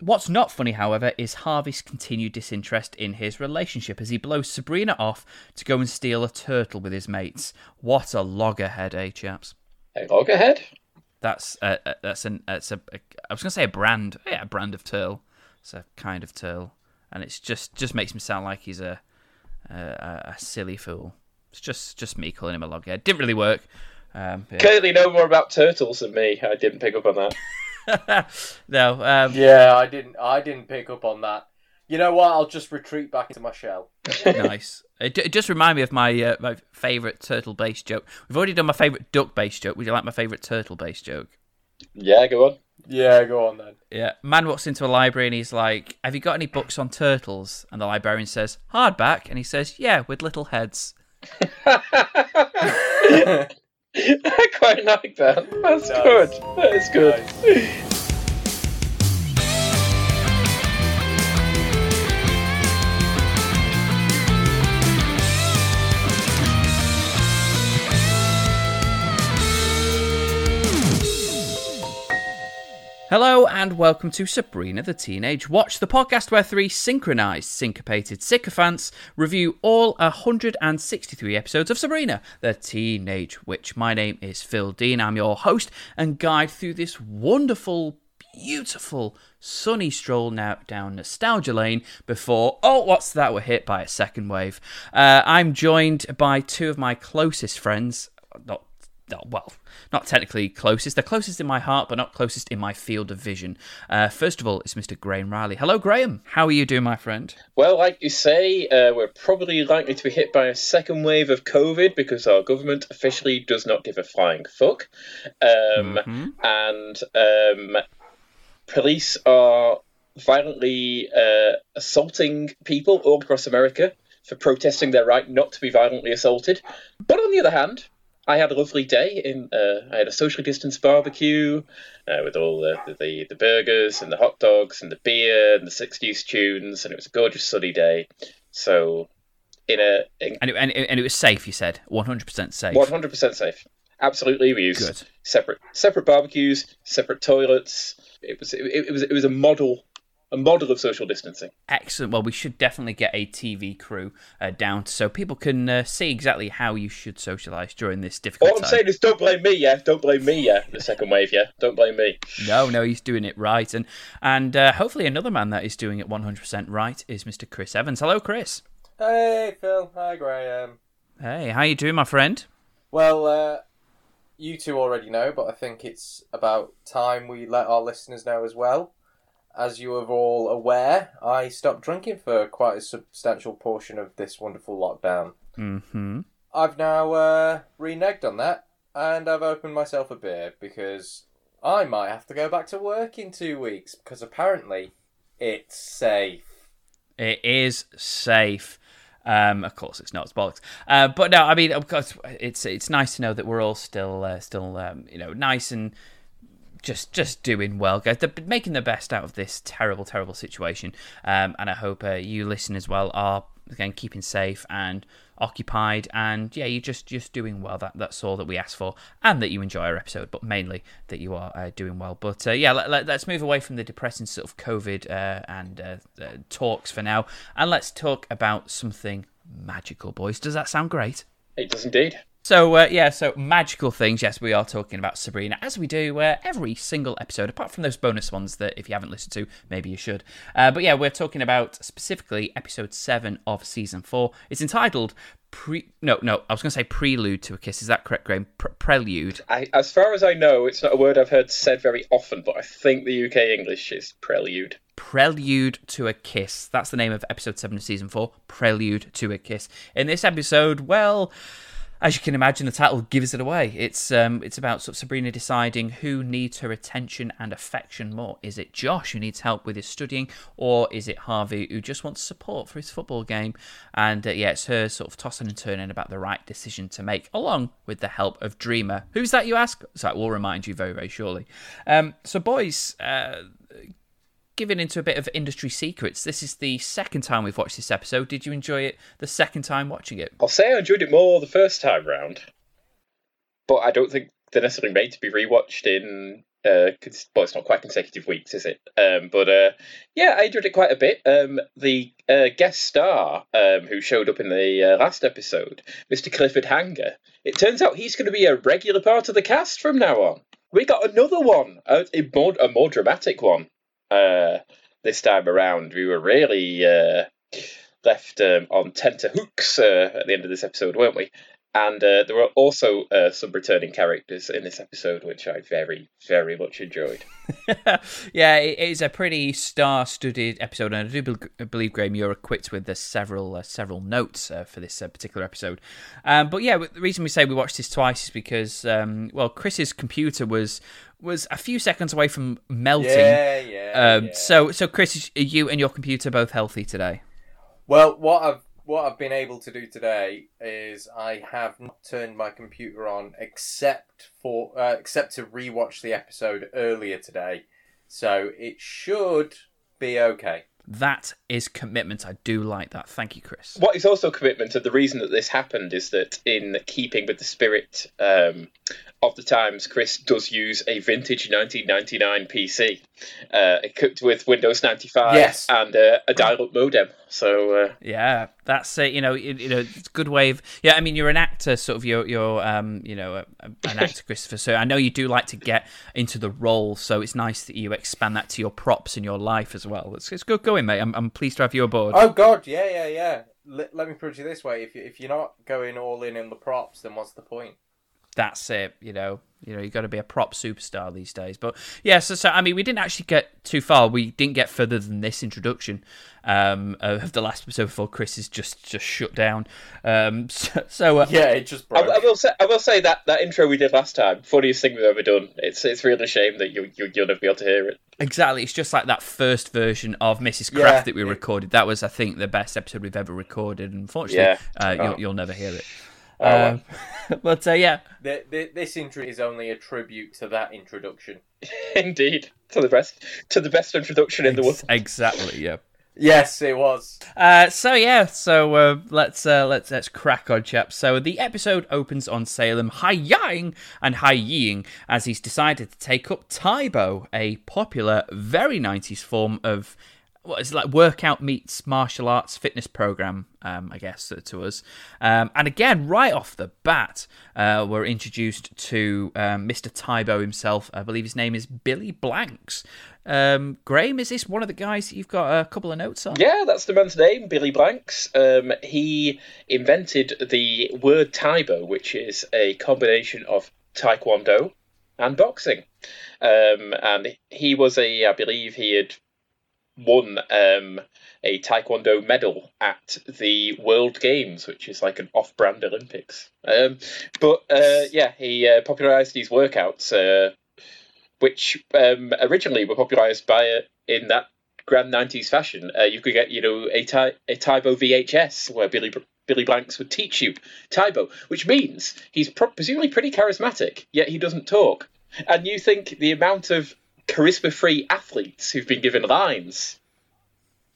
what's not funny, however, is Harvey's continued disinterest in his relationship as he blows Sabrina off to go and steal a turtle with his mates. What a loggerhead, eh, chaps? A loggerhead? That's uh, that's an that's a, a I was gonna say a brand, yeah, a brand of turtle. It's a kind of turtle, and it's just just makes him sound like he's a a, a silly fool. It's just just me calling him a loggerhead. Didn't really work. Um, yeah. Clearly, know more about turtles than me. I didn't pick up on that. no. Um, Yeah, I didn't. I didn't pick up on that. You know what? I'll just retreat back into my shell. nice. It, it just reminded me of my uh, my favourite turtle based joke. We've already done my favourite duck based joke. Would you like my favourite turtle based joke? Yeah, go on. Yeah, go on then. Yeah. Man walks into a library and he's like, Have you got any books on turtles? And the librarian says, Hardback. And he says, Yeah, with little heads. I quite like that. That's Nice. good. That is good. Nice. Hello and welcome to Sabrina the Teenage Watch, the podcast where three synchronized, syncopated sycophants review all 163 episodes of Sabrina the Teenage Witch. My name is Phil Dean. I'm your host and guide through this wonderful, beautiful, sunny stroll now down nostalgia lane before, oh, what's that? We're hit by a second wave. Uh, I'm joined by two of my closest friends. Not well, not technically closest. They're closest in my heart, but not closest in my field of vision. Uh, first of all, it's Mr. Graham Riley. Hello, Graham. How are you doing, my friend? Well, like you say, uh, we're probably likely to be hit by a second wave of COVID because our government officially does not give a flying fuck. Um, Mhm. And um, police are violently uh, assaulting people all across America for protesting their right not to be violently assaulted. But on the other hand, I had a lovely day. In uh, I had a socially distanced barbecue uh, with all the, the the burgers and the hot dogs and the beer and the '60s tunes, and it was a gorgeous sunny day. So, in a in And it, and, it, and it was safe, you said. 100% safe. 100% safe. Absolutely, we used Good. separate separate barbecues, separate toilets. It was it, it was it was a model a model of social distancing. Excellent. Well, we should definitely get a TV crew uh, down so people can uh, see exactly how you should socialise during this difficult All I'm time. saying is, don't blame me, yeah. Don't blame me, yeah. The second wave, yeah. Don't blame me. No, no, he's doing it right, and and uh, hopefully another man that is doing it 100% right is Mr. Chris Evans. Hello, Chris. Hey, Phil. Hi, Graham. Hey, how you doing, my friend? Well, uh, you two already know, but I think it's about time we let our listeners know as well. As you are all aware, I stopped drinking for quite a substantial portion of this wonderful lockdown. Mm-hmm. I've now uh, reneged on that, and I've opened myself a beer because I might have to go back to work in two weeks because apparently it's safe. It is safe. Um, of course, it's not. It's bollocks. Uh, but no, I mean, of course, it's it's nice to know that we're all still uh, still um, you know nice and just just doing well, guys. They're making the best out of this terrible, terrible situation. Um, and I hope uh, you listen as well are again keeping safe and occupied. And yeah you're just just doing well. That that's all that we ask for. And that you enjoy our episode but mainly that you are uh, doing well. But uh, yeah let, let, us move away from the depressing sort of covid uh, and uh, uh, talks for now. And let's talk about something magical boys. Does that sound great? It does indeed. So uh, yeah, so magical things. Yes, we are talking about Sabrina as we do uh, every single episode, apart from those bonus ones that if you haven't listened to, maybe you should. Uh, but yeah, we're talking about specifically episode seven of season four. It's entitled pre. No, no, I was going to say prelude to a kiss. Is that correct, Graham? Pre- prelude. I, as far as I know, it's not a word I've heard said very often, but I think the UK English is prelude. Prelude to a Kiss. That's the name of episode 7 of season 4. Prelude to a Kiss. In this episode, well, as you can imagine, the title gives it away. It's um, it's about sort of Sabrina deciding who needs her attention and affection more. Is it Josh who needs help with his studying, or is it Harvey who just wants support for his football game? And uh, yeah, it's her sort of tossing and turning about the right decision to make, along with the help of Dreamer. Who's that, you ask? So I will remind you very, very shortly. Um, so, boys, uh, giving into a bit of industry secrets. This is the second time we've watched this episode. Did you enjoy it the second time watching it? I'll say I enjoyed it more the first time round, but I don't think they're necessarily made to be rewatched in Uh, well, it's not quite consecutive weeks, is it? Um, but uh, yeah, I enjoyed it quite a bit. Um, the uh, guest star um, who showed up in the uh, last episode, Mr. Clifford Hanger, it turns out he's going to be a regular part of the cast from now on. We got another one, a, a more a more dramatic one. Uh, this time around, we were really uh, left um, on tenterhooks uh, at the end of this episode, weren't we? And uh, there were also uh, some returning characters in this episode, which I very, very much enjoyed. yeah, it is a pretty star-studded episode, and I do believe, Graham, you're equipped with the several uh, several notes uh, for this uh, particular episode. Um, but yeah, the reason we say we watched this twice is because, um, well, Chris's computer was was a few seconds away from melting. Yeah, yeah, um, yeah. So, so Chris, are you and your computer both healthy today? Well, what I've what I've been able to do today is I have not turned my computer on except for uh, except to rewatch the episode earlier today, so it should be okay. That is commitment. I do like that. Thank you, Chris. What is also commitment, and the reason that this happened is that in keeping with the spirit um, of the times, Chris does use a vintage 1999 PC, uh, equipped with Windows 95 Yes. and uh, a dial-up modem. So uh, Yeah, that's it. You know, you, you know, it's a good way of. Yeah, I mean, you're an actor, sort of. You're, you're, um, you know, a, a- an actor, Christopher. So I know you do like to get into the role. So it's nice that you expand that to your props and your life as well. It's, it's good going, mate. I'm, I'm pleased to have you aboard. Oh God, yeah, yeah, yeah. Let, let me put it this way: if you, if you're not going all in in the props, then what's the point? That's it. You know, you know, you got to be a prop superstar these days. But yeah, so, so I mean, we didn't actually get too far. We didn't get further than this introduction um, of the last episode before Chris is just just shut down. Um, so, so uh, Yeah, it just I, broke. I will say, I will say that that intro we did last time, funniest thing we've ever done. It's it's really a shame that you, you you'll never be able to hear it. Exactly, it's just like that first version of Mrs. Kraft Yeah. that we recorded. That was, I think, the best episode we've ever recorded. Unfortunately, Yeah. uh, you'll, Oh. you'll never hear it. Uh, Um, but uh, yeah, The, the, this intro is only a tribute to that introduction. Indeed, to the best to the best introduction in the world. exactly, yeah. Yes, it was. Uh, so yeah, so uh, let's uh, let's let's crack on, chaps. So the episode opens on Salem hi-ying and hi-yeeing as he's decided to take up Tae Bo, a popular, very '90s form of what is it, like workout meets martial arts fitness program, um, I guess uh, to us. Um, and again, right off the bat, uh, we're introduced to um, Mr. Tae Bo himself. I believe his name is Billy Blanks. Um, Graham, is this one of the guys that you've got a couple of notes on? Yeah, that's the man's name, Billy Blanks. Um, he invented the word Tae Bo, which is a combination of Taekwondo and boxing. Um, and he was a, I believe he had won um, a Taekwondo medal at the World Games, which is like an off brand Olympics. Um, but uh, yeah, he uh, popularized these workouts, uh, which um, originally were popularized by uh, in that grand 90s fashion. Uh, you could get, you know, a, Ty- a Tae Bo VHS where Billy Billy Blanks would teach you Tae Bo, which means he's pro- presumably pretty charismatic, yet he doesn't talk. And you think the amount of charisma-free athletes who've been given lines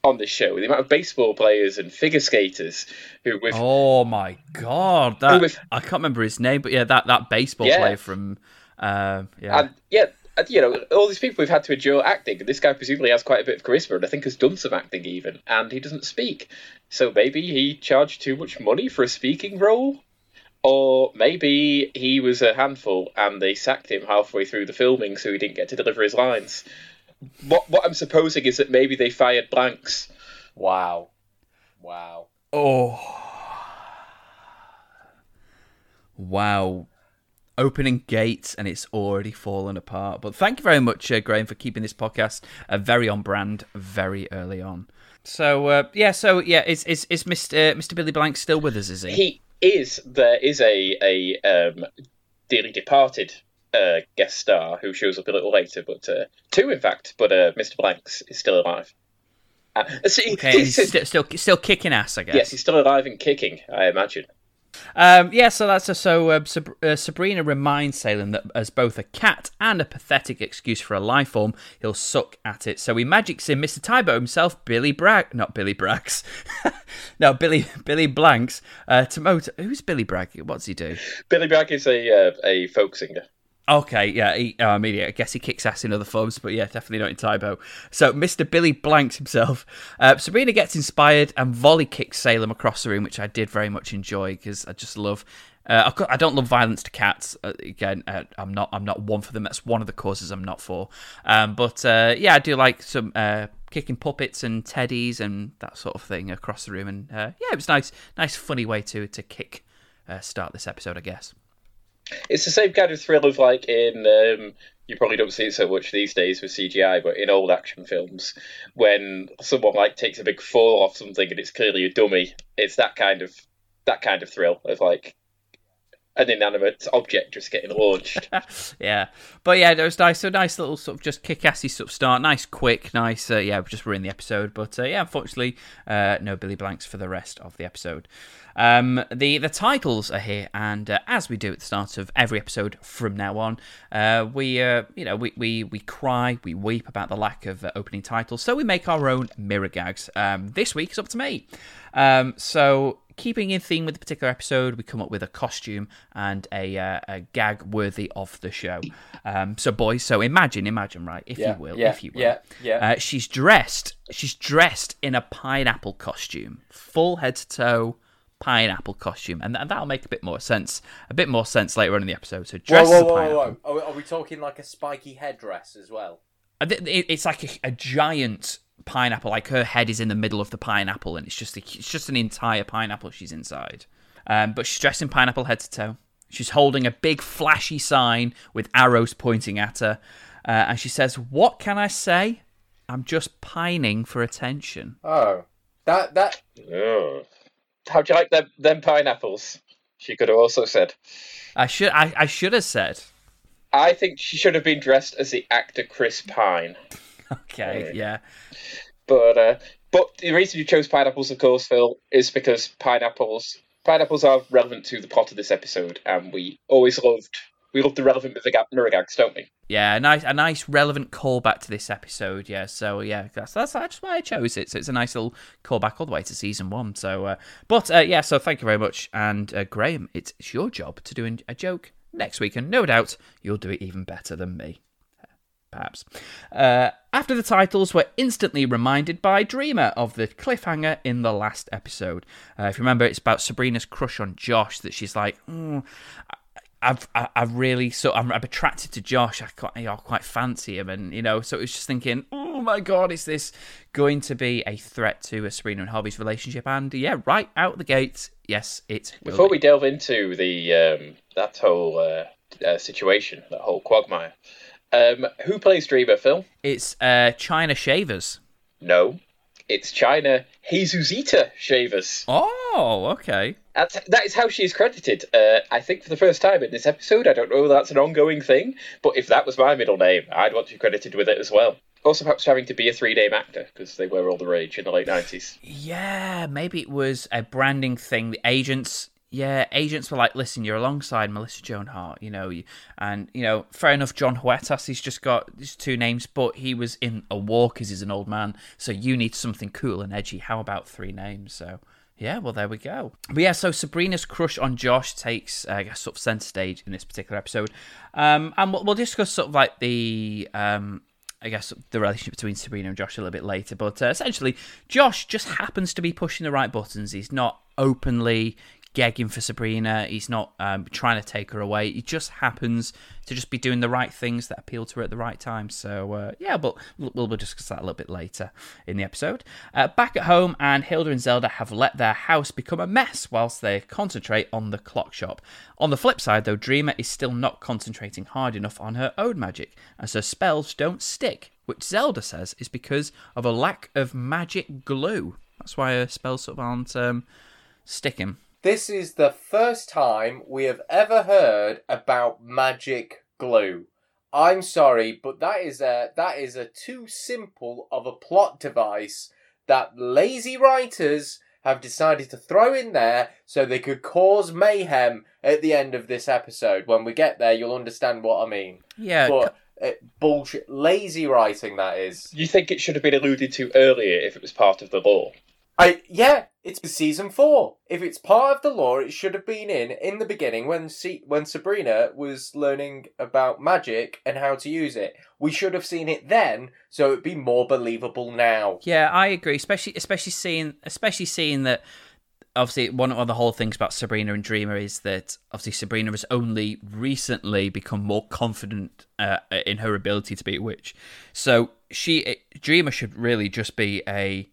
on this show, the amount of baseball players and figure skaters who with Oh my god, that with- I can't remember his name, but yeah, that that baseball Yeah. player from uh, yeah. and yeah, you know, all these people we've had to endure acting, and this guy presumably has quite a bit of charisma, and I think has done some acting even, and he doesn't speak. So maybe he charged too much money for a speaking role, or maybe he was a handful and they sacked him halfway through the filming, so he didn't get to deliver his lines. What what I'm supposing is that maybe they fired Blanks. Wow. Wow. oh, wow. Opening gates and it's already fallen apart. But thank you very much, uh, Graham, for keeping this podcast uh, very on brand, very early on. So uh, yeah, so yeah, is is is Mr. Mr. Billy Blank still with us? Is he? He is there is a a um, dearly departed uh, guest star who shows up a little later, but uh, two in fact. But uh, Mr. Blanks is still alive. Uh, Okay, he's- he's still, still still kicking ass, I guess. yes, he's still alive and kicking. I imagine. Um, yeah, so that's so. Uh, Sab- uh, Sabrina reminds Salem that as both a cat and a pathetic excuse for a life form, he'll suck at it. So he magics in Mr. Tae Bo himself, Billy Bragg, not Billy Braggs, no Billy Billy Blanks. Uh, to motor, who's Billy Bragg? What's he do? Billy Bragg is a uh, a folk singer. Okay, yeah, he, uh, I mean, yeah, I guess he kicks ass in other forms, but yeah, definitely not in Tae Bo. So, Mr. Billy blanks himself. Uh, Sabrina gets inspired and volley kicks Salem across the room, which I did very much enjoy because I just love. Uh, I don't love violence to cats. Uh, again, uh, I'm not. I'm not one for them. That's one of the causes I'm not for. Um, but uh, yeah, I do like some kicking puppets and teddies and that sort of thing across the room. And yeah, it was nice, nice, funny way to to kick start this episode, I guess. It's the same kind of thrill of like in um, you probably don't see it so much these days with CGI, but in old action films, when someone like takes a big fall off something and it's clearly a dummy, it's that kind of that kind of thrill of like an inanimate object just getting launched. yeah, but yeah, it was nice. So nice little sort of just kick-assy sort of start. Nice, quick, nice. Uh, yeah, just we're in the episode, but uh, yeah, unfortunately, uh, no Billy Blanks for the rest of the episode. Um, the the titles are here, and uh, as we do at the start of every episode from now on, uh, we uh, you know we, we we cry, we weep about the lack of opening titles, so we make our own mirror gags. Um, this week is up to me. Um, so keeping in theme with the particular episode, we come up with a costume and a, uh, a gag worthy of the show. Um, so, boys, so imagine, imagine, right, if yeah, you will, yeah, if you will. Yeah, yeah. Uh, she's dressed, she's dressed in a pineapple costume, full head to toe pineapple costume, and, and that'll make a bit more sense. A bit more sense later on in the episode. So dress whoa, whoa, whoa, pineapple. Whoa, whoa. Are, we talking like a spiky headdress as well? It's like a, a, giant pineapple. Like her head is in the middle of the pineapple, and it's just a, it's just an entire pineapple she's inside. Um, but she's dressed in pineapple head to toe. She's holding a big flashy sign with arrows pointing at her, uh, and she says, "What can I say? I'm just pining for attention." Oh, that that. Oh how'd you like them them pineapples? She could have also said. I should I, I should have said. I think she should have been dressed as the actor Chris Pine. Okay, yeah. But uh, but the reason you chose pineapples, of course, Phil, is because pineapples pineapples are relevant to the plot of this episode, and we always loved we love the relevant mirror gags, don't we? Yeah, a nice, a nice relevant callback to this episode. Yeah, so yeah, that's that's that's why I chose it. So it's a nice little callback all the way to season one. So, uh, but uh, yeah, so thank you very much, and uh, Graham, it's your job to do a joke next week, and no doubt you'll do it even better than me. Perhaps. Uh, after the titles, we're instantly reminded by Dreamer of the cliffhanger in the last episode. Uh, if you remember, it's about Sabrina's crush on Josh. That she's like, mm, I've I've really so I'm, I'm attracted to Josh. I quite you know, quite fancy him, and you know, so it was just thinking, oh my god, is this going to be a threat to a Sabrina and Harvey's relationship? And yeah, right out the gates, yes, it. Before be. we delve into the um, that whole uh, uh, situation, that whole quagmire, um, who plays Dreamer, Phil? It's uh, China Shavers. No, it's China Jesusita Shavers. Oh, okay. That's, that is how she is credited. Uh, I think for the first time in this episode. I don't know if that's an ongoing thing, but if that was my middle name, I'd want to be credited with it as well. Also, perhaps having to be a three name actor because they were all the rage in the late 90s. Yeah, maybe it was a branding thing. The agents yeah, agents were like, listen, you're alongside Melissa Joan Hart, you know, and you know, fair enough. Jon Huertas, he's just got these two names, but he was in a war because he's an old man. So you need something cool and edgy. How about three names? So yeah, well there we go. But yeah, so Sabrina's crush on Josh takes, uh, I guess, sort of center stage in this particular episode, um, and we'll, we'll discuss sort of like the um, I guess the relationship between Sabrina and Josh a little bit later. But uh, essentially, Josh just happens to be pushing the right buttons. He's not openly, gagging for Sabrina. He's not um, trying to take her away. He just happens to just be doing the right things that appeal to her at the right time. So uh, yeah, but we'll, we'll, discuss that a little bit later in the episode. Uh, back at home, and Hilda and Zelda have let their house become a mess whilst they concentrate on the clock shop. On the flip side, though, Dreamer is still not concentrating hard enough on her own magic, as her spells don't stick. Which Zelda says is because of a lack of magic glue. That's why her spells sort of aren't um, sticking. This is the first time we have ever heard about magic glue. I'm sorry, but that is a that is a too simple of a plot device that lazy writers have decided to throw in there so they could cause mayhem at the end of this episode. When we get there, you'll understand what I mean. Yeah. But uh, bullshit, lazy writing that is. You think it should have been alluded to earlier if it was part of the law? I yeah, it's season four. If it's part of the lore, it should have been in in the beginning when when Sabrina was learning about magic and how to use it. We should have seen it then, so it'd be more believable now. Yeah, I agree. Especially, especially seeing, especially seeing that. Obviously, one of the whole things about Sabrina and Dreamer is that obviously Sabrina has only recently become more confident uh, in her ability to be a witch. So she, Dreamer, should really just be a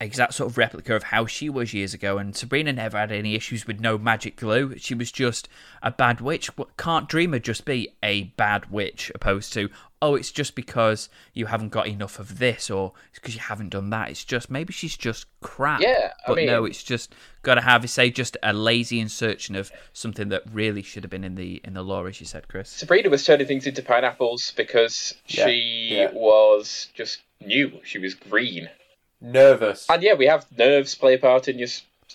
exact sort of replica of how she was years ago. And Sabrina never had any issues with no magic glue. She was just a bad witch. Can't Dreamer just be a bad witch opposed to, oh, it's just because you haven't got enough of this or it's because you haven't done that. It's just maybe she's just crap. Yeah. I but mean, no, it's just got to have, say, just a lazy insertion of something that really should have been in the in the lore, as you said, Chris. Sabrina was turning things into pineapples because Yeah, she yeah. was just new. She was green. Nervous. And yeah, we have nerves play a part in your,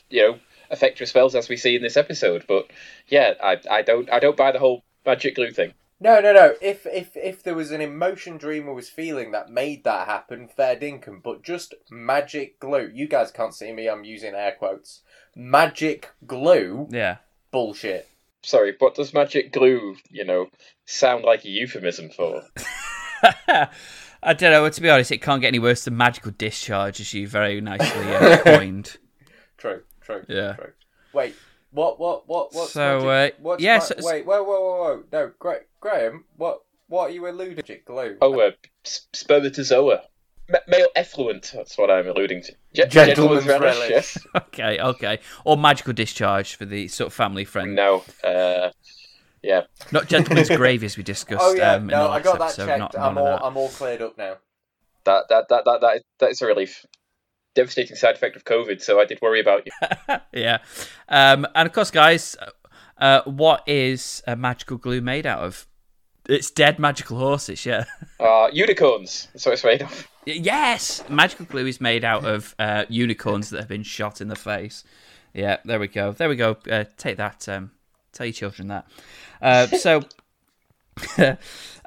you know, affect your spells as we see in this episode. But yeah, I, I don't I don't buy the whole magic glue thing. No, no, no. If if if there was an emotion Dreamer was feeling that made that happen, fair dinkum. But just magic glue. You guys can't see me. I'm using air quotes. Magic glue. Yeah. Bullshit. Sorry, what does magic glue, you know, sound like a euphemism for? I don't know. To be honest, it can't get any worse than magical discharge, as you very nicely uh, coined. True. True. Yeah. True. Wait. What? What? What? What's So, magic, uh, what's yeah, ma- so- wait. Whoa. Whoa. Whoa. Whoa. No, Gra- Graham. What? What are you alluding to? Glue. Oh, uh, s- spermatozoa. M- male effluent, that's what I'm alluding to. Ge- Gentleman's relish. yes. Okay, okay. Or magical discharge for the sort of family friend. No, uh, yeah. Not gentleman's grave, as we discussed. Oh yeah. um, in the no, I last got that episode. checked. Not, I'm all. I'm all cleared up now. That, that, that, that, that, that is a relief. Devastating side effect of COVID, so I did worry about you. yeah. Um, and of course, guys, uh, what is a magical glue made out of? It's dead magical horses, yeah. Uh, unicorns, that's what it's made of. yes! Magical glue is made out of uh, unicorns that have been shot in the face. Yeah, there we go. There we go. Uh, take that. Um, tell your children that. Uh, so.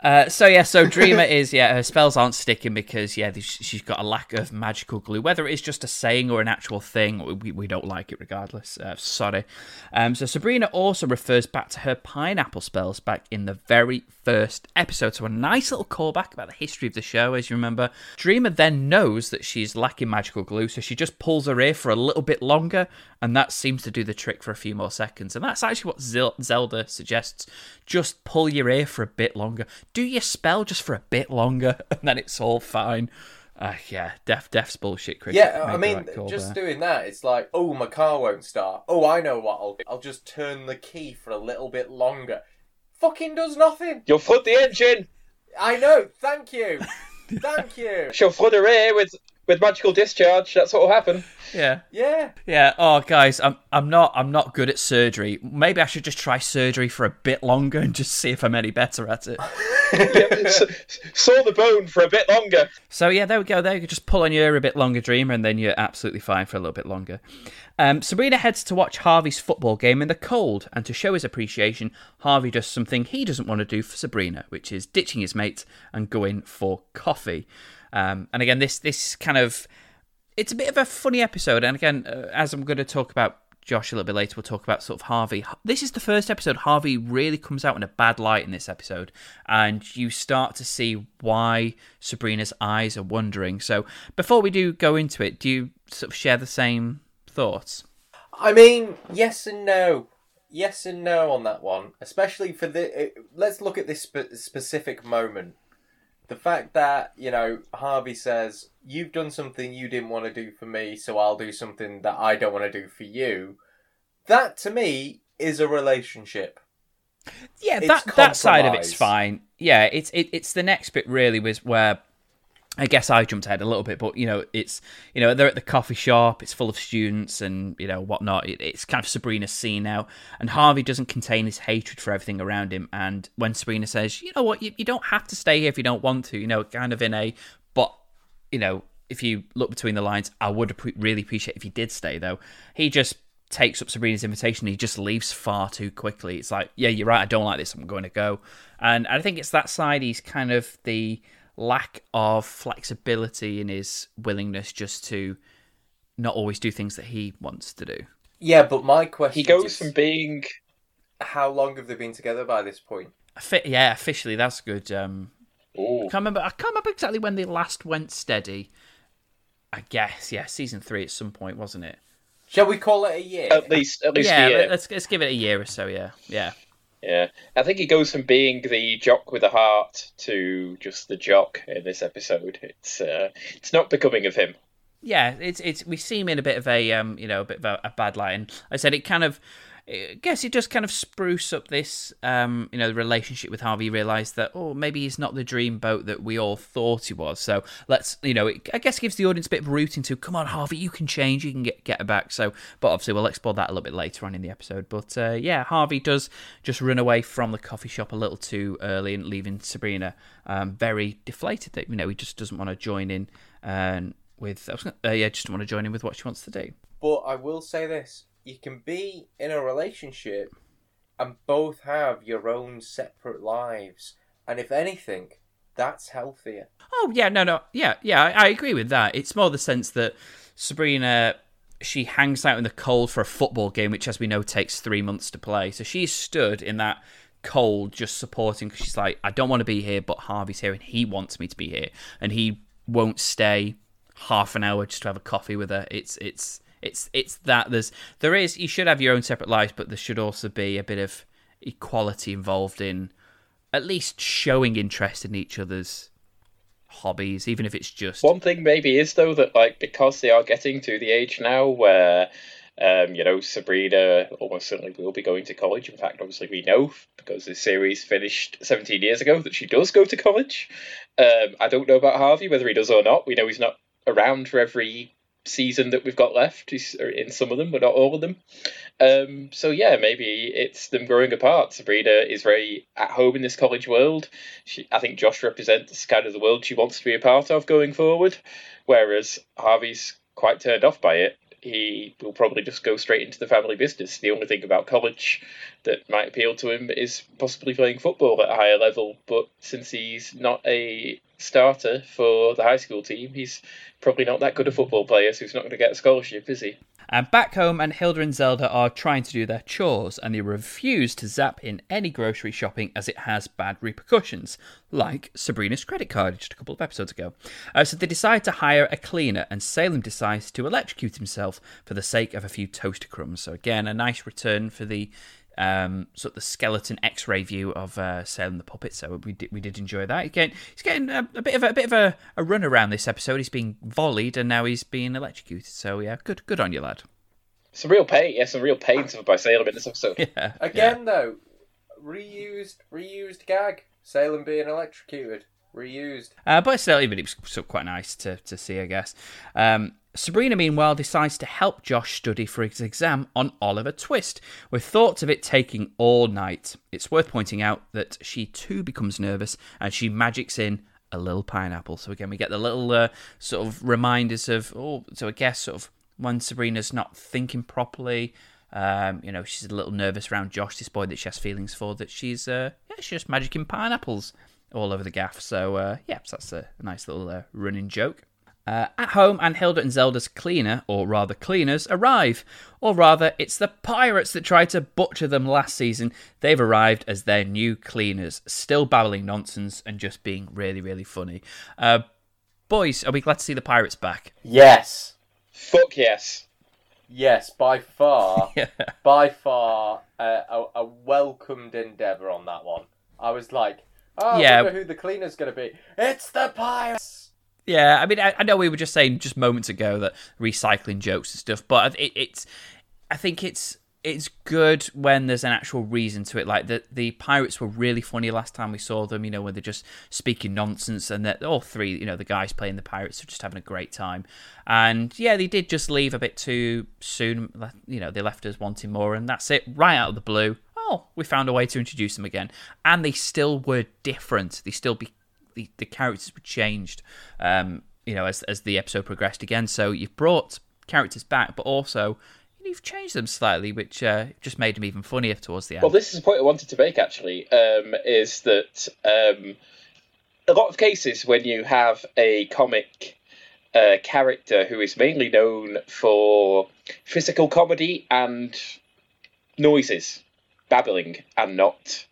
Uh, so yeah, so Dreamer is yeah, her spells aren't sticking because yeah, she's got a lack of magical glue. Whether it's just a saying or an actual thing, we, we don't like it regardless. Uh, sorry. Um, so Sabrina also refers back to her pineapple spells back in the very first episode. So a nice little callback about the history of the show, as you remember. Dreamer then knows that she's lacking magical glue, so she just pulls her ear for a little bit longer, and that seems to do the trick for a few more seconds. And that's actually what Zelda suggests. Just pull your ear for a bit longer. Do your spell just for a bit longer, and then it's all fine. Uh, yeah, def def's bullshit, Chris. Yeah, Made I mean, right just there. doing that, it's like, oh, my car won't start. Oh, I know what I'll do. I'll just turn the key for a little bit longer. Fucking does nothing. You'll flood the engine! I know. Thank you. Thank you. She'll flood her ear with, with magical discharge, that's what will happen. Yeah. Yeah. Yeah. Oh, guys, I'm I'm not I'm not good at surgery. Maybe I should just try surgery for a bit longer and just see if I'm any better at it. Yeah, s- saw the bone for a bit longer. So yeah, there we go. There you go. Just pull on your ear a bit longer, Dreamer, and then you're absolutely fine for a little bit longer. Um, Sabrina heads to watch Harvey's football game in the cold, and to show his appreciation, Harvey does something he doesn't want to do for Sabrina, which is ditching his mate and going for coffee. Um, and again, this this kind of it's a bit of a funny episode. And again, uh, as I'm going to talk about Josh a little bit later, we'll talk about sort of Harvey. This is the first episode Harvey really comes out in a bad light in this episode, and you start to see why Sabrina's eyes are wondering. So before we do go into it, do you sort of share the same thoughts? I mean, yes and no. Yes and no on that one, especially for the. uh, Let's look at this spe- specific moment. The fact that you know Harvey says you've done something you didn't want to do for me, so I'll do something that I don't want to do for you. That to me is a relationship. Yeah, It's that that side of it's fine. Yeah, it's it, it's the next bit really was where I guess I jumped ahead a little bit, but you know, it's you know they're at the coffee shop. It's full of students and you know whatnot. It, it's kind of Sabrina's scene now, and Harvey doesn't contain his hatred for everything around him. And when Sabrina says, "You know what, you, you don't have to stay here if you don't want to," you know, kind of in a but you know, if you look between the lines, I would really appreciate if he did stay though. He just takes up Sabrina's invitation. He just leaves far too quickly. It's like, yeah, you're right. I don't like this. I'm going to go. And I think it's that side. He's kind of the lack of flexibility in his willingness just to not always do things that he wants to do. Yeah, but my question He goes is, from being how long have they been together by this point? Yeah, officially, that's good. Um, Ooh. I can't remember. I can't remember exactly when they last went steady. I guess, yeah, season three at some point, wasn't it? Shall we call it a year? at least at least yeah, a year. let's let's give it a year or so. Yeah, yeah. Yeah, I think he goes from being the jock with a heart to just the jock in this episode. It's uh, it's not becoming of him. yeah, it's it's we see him in a bit of a um you know a bit of a, a bad light. And I said it kind of. I guess it does kind of spruce up this, um, you know, the relationship with Harvey. Realised that oh, maybe he's not the dream boat that we all thought he was. So let's, you know, it, I guess gives the audience a bit of rooting to. Come on, Harvey, you can change. You can get get her back. So, but obviously we'll explore that a little bit later on in the episode. But uh, yeah, Harvey does just run away from the coffee shop a little too early and leaving Sabrina um, very deflated. That you know he just doesn't want to join in and with. I was gonna, uh, yeah, just want to join in with what she wants to do. But I will say this: you can be in a relationship and both have your own separate lives, and if anything, that's healthier. Oh yeah, no, no, yeah, yeah, I, I agree with that. It's more the sense that Sabrina she hangs out in the cold for a football game, which, as we know, takes three months to play. So she's stood in that cold, just supporting because she's like, I don't want to be here, but Harvey's here and he wants me to be here, and he won't stay half an hour just to have a coffee with her. It's it's it's it's that there's there is you should have your own separate lives, but there should also be a bit of equality involved in at least showing interest in each other's hobbies, even if it's just One thing maybe is though that like because they are getting to the age now where um, you know, Sabrina almost certainly will be going to college. In fact, obviously we know because the series finished 17 years ago that she does go to college. Um, I don't know about Harvey whether he does or not. We know he's not around for every season that we've got left. In some of them, but not all of them. Um, so yeah, maybe it's them growing apart. Sabrina is very at home in this college world. She, I think Josh represents kind of the world she wants to be a part of going forward, whereas Harvey's quite turned off by it. He will probably just go straight into the family business. The only thing about college that might appeal to him is possibly playing football at a higher level. But since he's not a starter for the high school team, he's probably not that good a football player, so he's not going to get a scholarship, is he? And back home, and Hilda and Zelda are trying to do their chores, and they refuse to zap in any grocery shopping as it has bad repercussions, like Sabrina's credit card just a couple of episodes ago. Uh, so they decide to hire a cleaner, and Salem decides to electrocute himself for the sake of a few toaster crumbs. So again, a nice return for the um, sort of the skeleton X-ray view of uh, Salem the puppet. So we did we did enjoy that. Again, he's getting a, a bit of a, a bit of a, a run around this episode. He's being volleyed and now he's being electrocuted. So yeah, good good on you, lad. Some real pain, yeah, some real pain suffered by Salem in this episode. Yeah, Again, though, reused, reused gag. Salem being electrocuted, reused. Uh, but still, even it was still quite nice to, to see, I guess. Um, Sabrina, meanwhile, decides to help Josh study for his exam on Oliver Twist, with thoughts of it taking all night. It's worth pointing out that she too becomes nervous and she magics in a little pineapple. So again, we get the little uh, sort of reminders of, oh, so I guess sort of when Sabrina's not thinking properly. Um, you know, she's a little nervous around Josh, this boy that she has feelings for, that she's, uh, yeah, she's just magicking pineapples all over the gaff. So, uh, yeah, so that's a, nice little uh, running joke. Uh, at home, and Hilda and Zelda's cleaner, or rather cleaners, arrive. Or rather, it's the pirates that tried to butcher them last season. They've arrived as their new cleaners, still babbling nonsense and just being really, really funny. Uh, boys, are we glad to see the pirates back? Yes, Fuck yes. yes, by far, Yeah. by far, uh, a, a welcomed endeavour on that one. I was like, oh, Yeah. I wonder who the cleaner's going to be. It's the pirates. Yeah, I mean, I, I know we were just saying just moments ago that recycling jokes and stuff, but it, it's, I think it's it's good when there's an actual reason to it. Like the the pirates were really funny last time we saw them. You know, when they're just speaking nonsense, and that all three, you know, the guys playing the pirates are just having a great time. And yeah, they did just leave a bit too soon. You know, they left us wanting more, and that's it, right out of the blue. Oh, we found a way to introduce them again, and they still were different. They still be the, the characters were changed, um, you know, as as the episode progressed again. So you've brought characters back, but also you've changed them slightly, which uh, just made them even funnier towards the end. Well, this is a point I wanted to make actually. Um, is that um, a lot of cases when you have a comic a character who is mainly known for physical comedy and noises, babbling, and not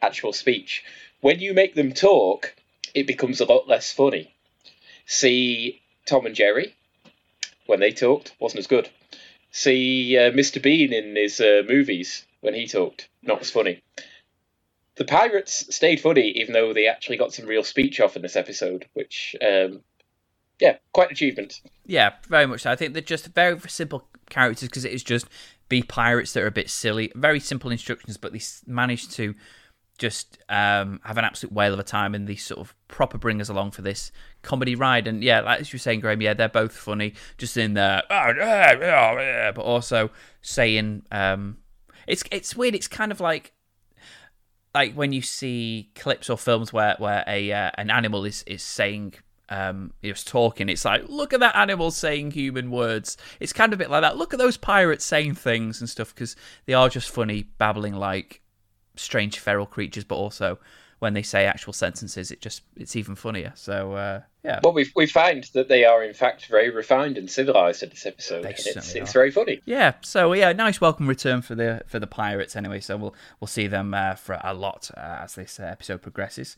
actual speech. When you make them talk, it becomes a lot less funny. See Tom and Jerry, when they talked, wasn't as good. See uh, Mr. Bean in his uh, movies, when he talked, not as funny. The pirates stayed funny, even though they actually got some real speech off in this episode, which, um, yeah, quite an achievement. Yeah, very much so. I think they're just very simple characters because it is just be pirates that are a bit silly. Very simple instructions, but they managed to just um, have an absolute whale of a time and these sort of proper bringers along for this comedy ride. And yeah, like as you were saying, Graham, yeah, they're both funny, just in there, but also saying um, it's it's weird. It's kind of like like when you see clips or films where where a uh, an animal is is saying um is talking it's like look at that animal saying human words it's kind of a bit like that look at those pirates saying things and stuff because they are just funny babbling like strange feral creatures but also when they say actual sentences it just it's even funnier so uh yeah Well, we we find that they are in fact very refined and civilized in this episode. They it's it's very funny. Yeah, so yeah, nice welcome return for the for the pirates anyway. So we'll we'll see them uh, for a lot uh, as this uh, episode progresses.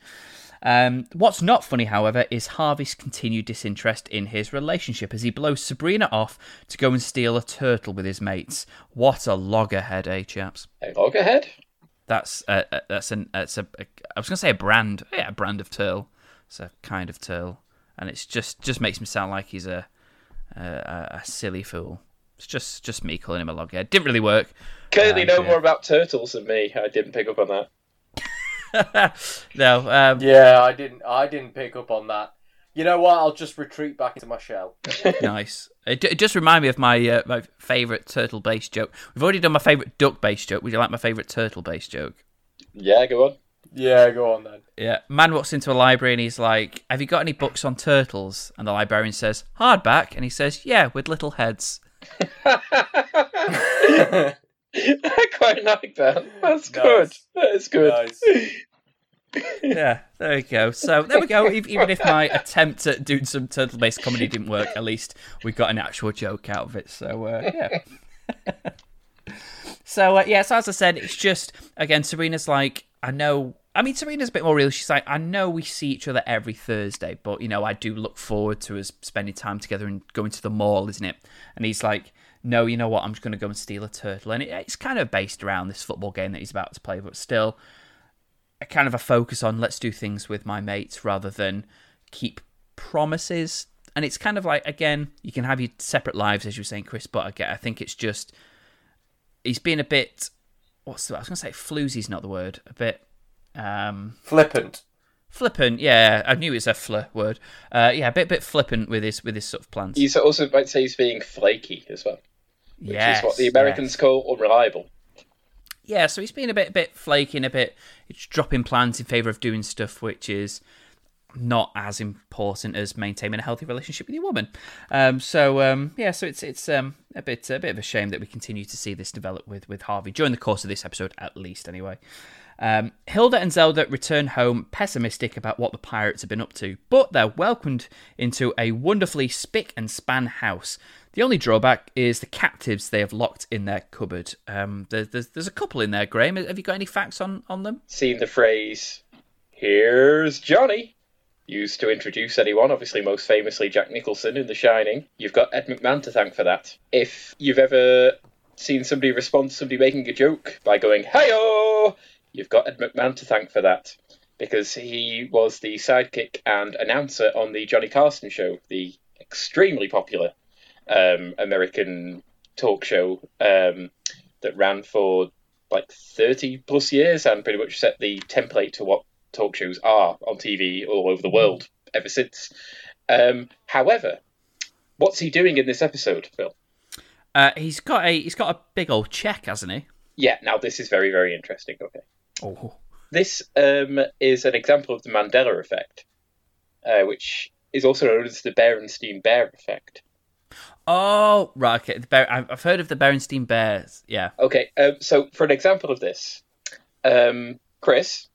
Um, what's not funny, however, is Harvey's continued disinterest in his relationship as he blows Sabrina off to go and steal a turtle with his mates. What a loggerhead, eh, chaps? A loggerhead? That's uh, that's an that's a, a I was gonna say a brand, yeah, a brand of turtle. It's a kind of turtle, and it's just just makes me sound like he's a a, a silly fool. It's just just me calling him a loggerhead. Didn't really work. Clearly Um, know yeah. more about turtles than me. I didn't pick up on that. no, um, Yeah, I didn't. I didn't pick up on that. You know what? I'll just retreat back into my shell. nice. It, it just reminded me of my uh, my favorite turtle based joke. We've already done my favorite duck based joke. Would you like my favorite turtle based joke? Yeah, go on. Yeah, go on then. Yeah, man walks into a library and he's like, "Have you got any books on turtles?" And the librarian says, "Hardback," and he says, "Yeah, with little heads." I quite like that. That's good. That's good. Nice. Yeah, there we go. So there we go. Even if my attempt at doing some turtle-based comedy didn't work, at least we got an actual joke out of it. So uh, yeah. so uh, yeah, so as I said, it's just again, Serena's like, I know. I mean, Serena's a bit more real. She's like, I know we see each other every Thursday, but you know, I do look forward to us spending time together and going to the mall, isn't it? And he's like, No, you know what? I'm just going to go and steal a turtle, and it, it's kind of based around this football game that he's about to play, but still a kind of a focus on let's do things with my mates rather than keep promises. And it's kind of like again, you can have your separate lives as you were saying, Chris. But again, I think it's just he's been a bit. What's the? I was going to say floozy's not the word. A bit um, Flippant. flippant. Yeah, I knew it was a fl word. Uh, yeah, a bit bit flippant with his with his sort of plans. You also might say he's being flaky as well, which yes, is what the Americans yes. call unreliable. Yeah, so he's been a bit, bit flaky and a bit dropping plans in favour of doing stuff which is not as important as maintaining a healthy relationship with your woman. Um, so um, yeah, so it's it's um, a bit a bit of a shame that we continue to see this develop with with Harvey during the course of this episode, at least anyway. Um, Hilda and Zelda return home pessimistic about what the pirates have been up to, but they're welcomed into a wonderfully spick and span house. The only drawback is the captives they have locked in their cupboard. Um, there, there's, there's a couple in there, Graham. Have you got any facts on, on them? Seen the phrase, here's Johnny, used to introduce anyone, obviously most famously Jack Nicholson in The Shining. You've got Ed McMahon to thank for that. If you've ever seen somebody respond to somebody making a joke by going, hey you've got Ed McMahon to thank for that. Because he was the sidekick and announcer on the Johnny Carson show, the extremely popular um, American talk show um, that ran for like 30 plus years and pretty much set the template to what talk shows are on TV all over the world ever since. Um, however, what's he doing in this episode, Phil? Uh, he's got a he's got a big old check, hasn't he? Yeah, now this is very, very interesting. Okay. Oh, This um, is an example of the Mandela effect, uh, which is also known as the Berenstein Bear effect. oh, right. Okay, the Ber- I've I've heard of the Berenstein Bears. Yeah. Okay, um, so for an example of this, um, Chris,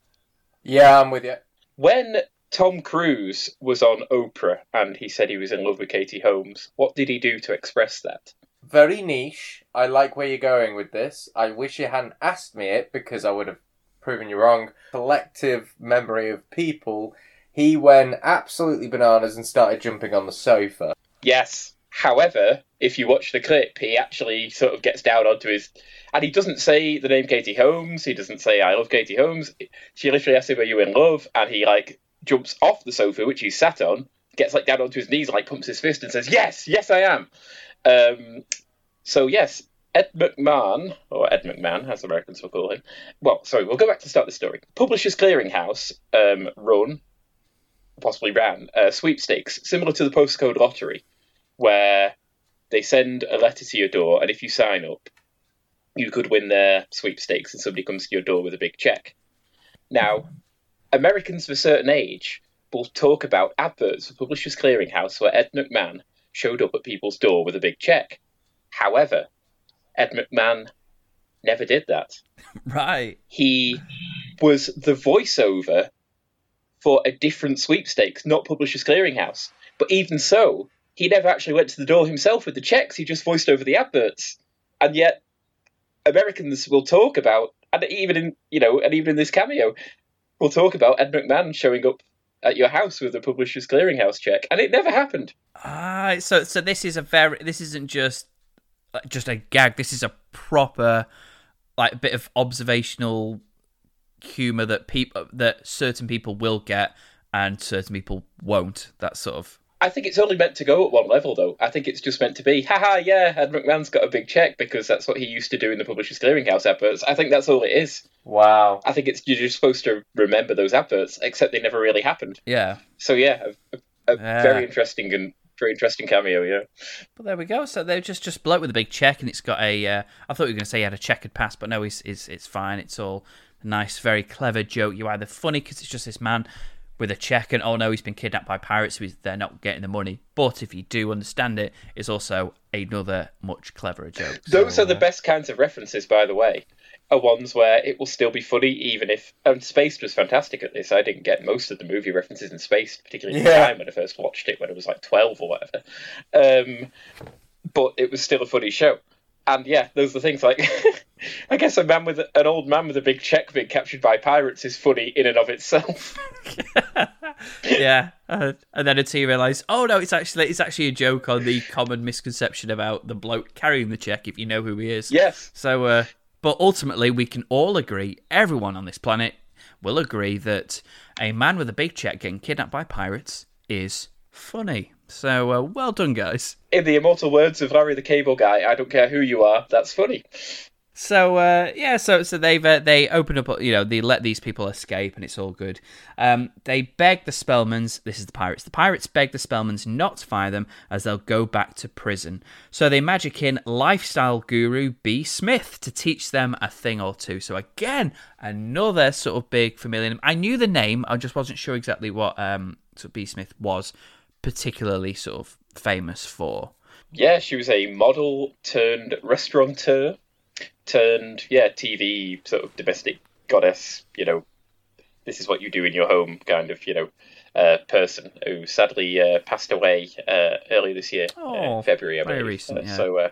Yeah, I'm with you. when Tom Cruise was on Oprah and he said he was in love with Katie Holmes, what did he do to express that? Very niche. I like where you're going with this. I wish you hadn't asked me it because I would have proven you wrong. Collective memory of people. He went absolutely bananas and started jumping on the sofa. Yes. However, if you watch the clip, he actually sort of gets down onto his. And he doesn't say the name Katie Holmes. He doesn't say, I love Katie Holmes. She literally asks him, Are you in love? And he, like, jumps off the sofa, which he's sat on, gets, like, down onto his knees, like, pumps his fist and says, Yes, yes, I am. Um, so, yes, Ed McMahon, or Ed McMahon, as Americans will call him. Well, sorry, we'll go back to start the story. Publishers Clearinghouse um, run, possibly ran, uh, sweepstakes similar to the postcode lottery, where they send a letter to your door, and if you sign up, you could win their sweepstakes, and somebody comes to your door with a big check. Now, Americans of a certain age will talk about adverts for Publishers Clearinghouse where Ed McMahon showed up at people's door with a big check. However, Ed McMahon never did that. Right. He was the voiceover for a different sweepstakes, not Publishers Clearinghouse. But even so, he never actually went to the door himself with the checks. He just voiced over the adverts. And yet, Americans will talk about, and even in you know, and even in this cameo, we'll talk about Ed McMahon showing up at your house with a Publishers Clearinghouse check, and it never happened. Ah, so so this is a very this isn't just just a gag. This is a proper like bit of observational humor that people that certain people will get and certain people won't. That sort of I think it's only meant to go at one level, though. I think it's just meant to be, haha, yeah, Ed McMahon's got a big check because that's what he used to do in the Publishers Clearinghouse adverts. I think that's all it is. Wow. I think it's you're just supposed to remember those adverts, except they never really happened. yeah. So yeah, a, a Yeah. very interesting and very interesting cameo. Yeah. But there we go. So they're just just bloke with a big check, and it's got a. Uh, I thought you were going to say he had a checkered past, but no, he's, it's it's fine. It's all nice, very clever joke. You either funny because it's just this man with a check, and oh no, he's been kidnapped by pirates, so they're not getting the money. But if you do understand it, it's also another much cleverer joke. Those So, are the uh, best kinds of references, by the way. Are ones where it will still be funny, even if. And Spaced was fantastic at this. I didn't get most of the movie references in Spaced, particularly at the time when I first watched it, when I was like 12 or whatever. Um, but it was still a funny show. And yeah, those are the things like. I guess a man with an old man with a big check being captured by pirates is funny in and of itself. yeah, uh, and then until you realise, oh no, it's actually it's actually a joke on the common misconception about the bloke carrying the check. If you know who he is, yes. So, uh, but ultimately, we can all agree, everyone on this planet will agree that a man with a big check getting kidnapped by pirates is funny. So, uh, well done, guys. In the immortal words of Larry the Cable Guy, I don't care who you are, that's funny. So, uh, yeah, so so they've uh, they open up, you know, they let these people escape, and it's all good. Um, they beg the Spellmans. This is the pirates. The pirates beg the Spellmans not to fire them, as they'll go back to prison. So they magic in lifestyle guru B Smith to teach them a thing or two. So again, another sort of big familiar. name. I knew the name, I just wasn't sure exactly what um sort of B Smith was particularly sort of famous for. Yeah, she was a model turned restaurateur turned yeah TV sort of domestic goddess. You know, this is what you do in your home kind of you know uh, person who sadly uh, passed away uh, early this year, Oh, uh, February, I very believe. recent, Uh, yeah. So uh,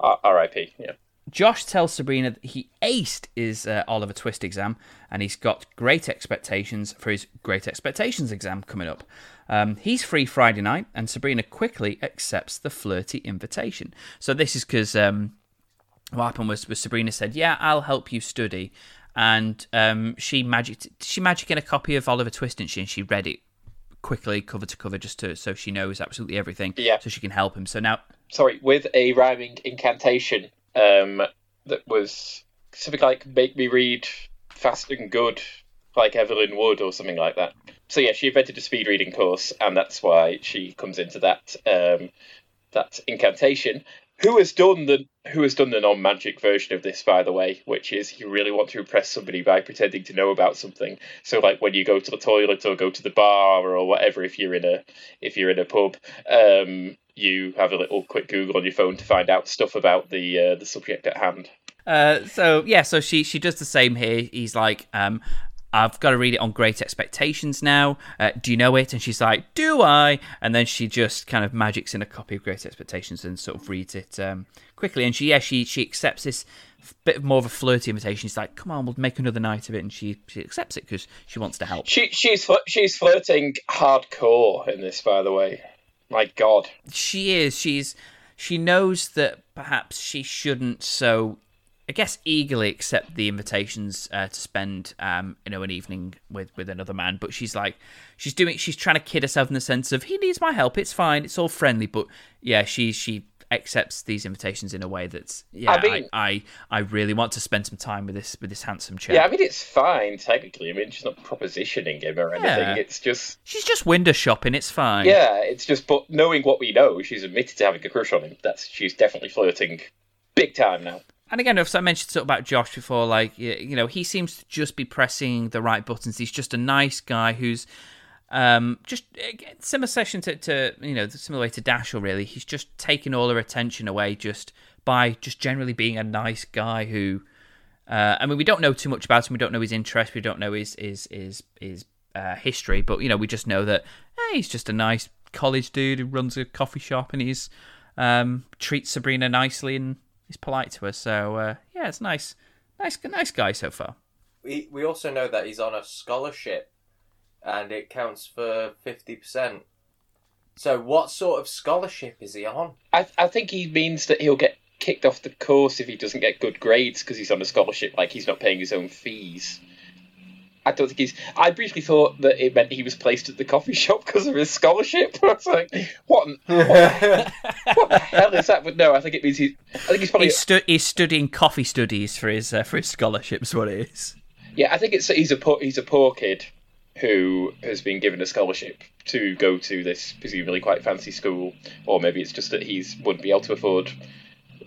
R- R.I.P. Yeah. Josh tells Sabrina that he aced his uh, Oliver Twist exam and he's got great expectations for his Great Expectations exam coming up. Um, he's free Friday night, and Sabrina quickly accepts the flirty invitation. So this is because um, what happened was, was Sabrina said, "Yeah, I'll help you study," and um, she magicked she magic in a copy of Oliver Twist, didn't she? And she read it quickly, cover to cover, just to so she knows absolutely everything, Yeah. so she can help him. So now Sorry, with a rhyming incantation um, that was something like "Make me read fast and good." Like Evelyn Wood or something like that. So yeah, she invented a speed reading course, and that's why she comes into that um, that incantation. Who has done the Who has done the non magic version of this, by the way? Which is you really want to impress somebody by pretending to know about something. So like when you go to the toilet or go to the bar or whatever, if you're in a if you're in a pub, um, you have a little quick Google on your phone to find out stuff about the uh, the subject at hand. Uh, so yeah, so she she does the same here. He's like, um, I've got to read it on Great Expectations now. Uh, do you know it? And she's like, Do I? And then she just kind of magics in a copy of Great Expectations and sort of reads it um, quickly. And she, yeah, she she accepts this bit more of a flirty invitation. She's like, "Come on, we'll make another night of it," and she she accepts it because she wants to help. She she's fl- she's flirting hardcore in this, by the way. My God, She is. She's she knows that perhaps she shouldn't so I guess eagerly accept the invitations uh, to spend um, you know an evening with with another man, but she's like she's doing she's trying to kid herself in the sense of he needs my help. It's fine. It's all friendly, but yeah, she she accepts these invitations in a way that's yeah. I mean- I, I, I really want to spend some time with this with this handsome chap. yeah, I mean it's fine technically. I mean she's not propositioning him or anything. Yeah. It's just She's just window shopping. It's fine. yeah, it's just. But knowing what we know, she's admitted to having a crush on him. That's she's definitely flirting, big time now. And again, I mentioned sort about Josh before, like you know, he seems to just be pressing the right buttons. He's just a nice guy who's um, just similar session to, to you know, similar way to Dashel. Really, he's just taking all her attention away just by just generally being a nice guy who. Uh, I mean, we don't know too much about him. We don't know his interest. We don't know his his his his uh, history. But you know, we just know that hey, he's just a nice college dude who runs a coffee shop and he's um, treats Sabrina nicely and he's polite to us. So uh, yeah, it's nice, nice, nice guy so far. We we also know that he's on a scholarship, and it counts for fifty percent. So, what sort of scholarship is he on? I I think he means that he'll get kicked off the course if he doesn't get good grades because he's on a scholarship, like he's not paying his own fees. I don't think he's. I briefly thought that it meant he was placed at the coffee shop because of his scholarship. I was like, what? on- What the hell is that? But no, I think it means he. I think he's probably. He's, stu- he's studying coffee studies for his uh, for his scholarships. What it is? Yeah, I think it's he's a poor, he's a poor kid who has been given a scholarship to go to this presumably quite fancy school, or maybe it's just that he's wouldn't be able to afford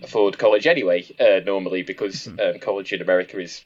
afford college anyway uh, normally because um, college in America is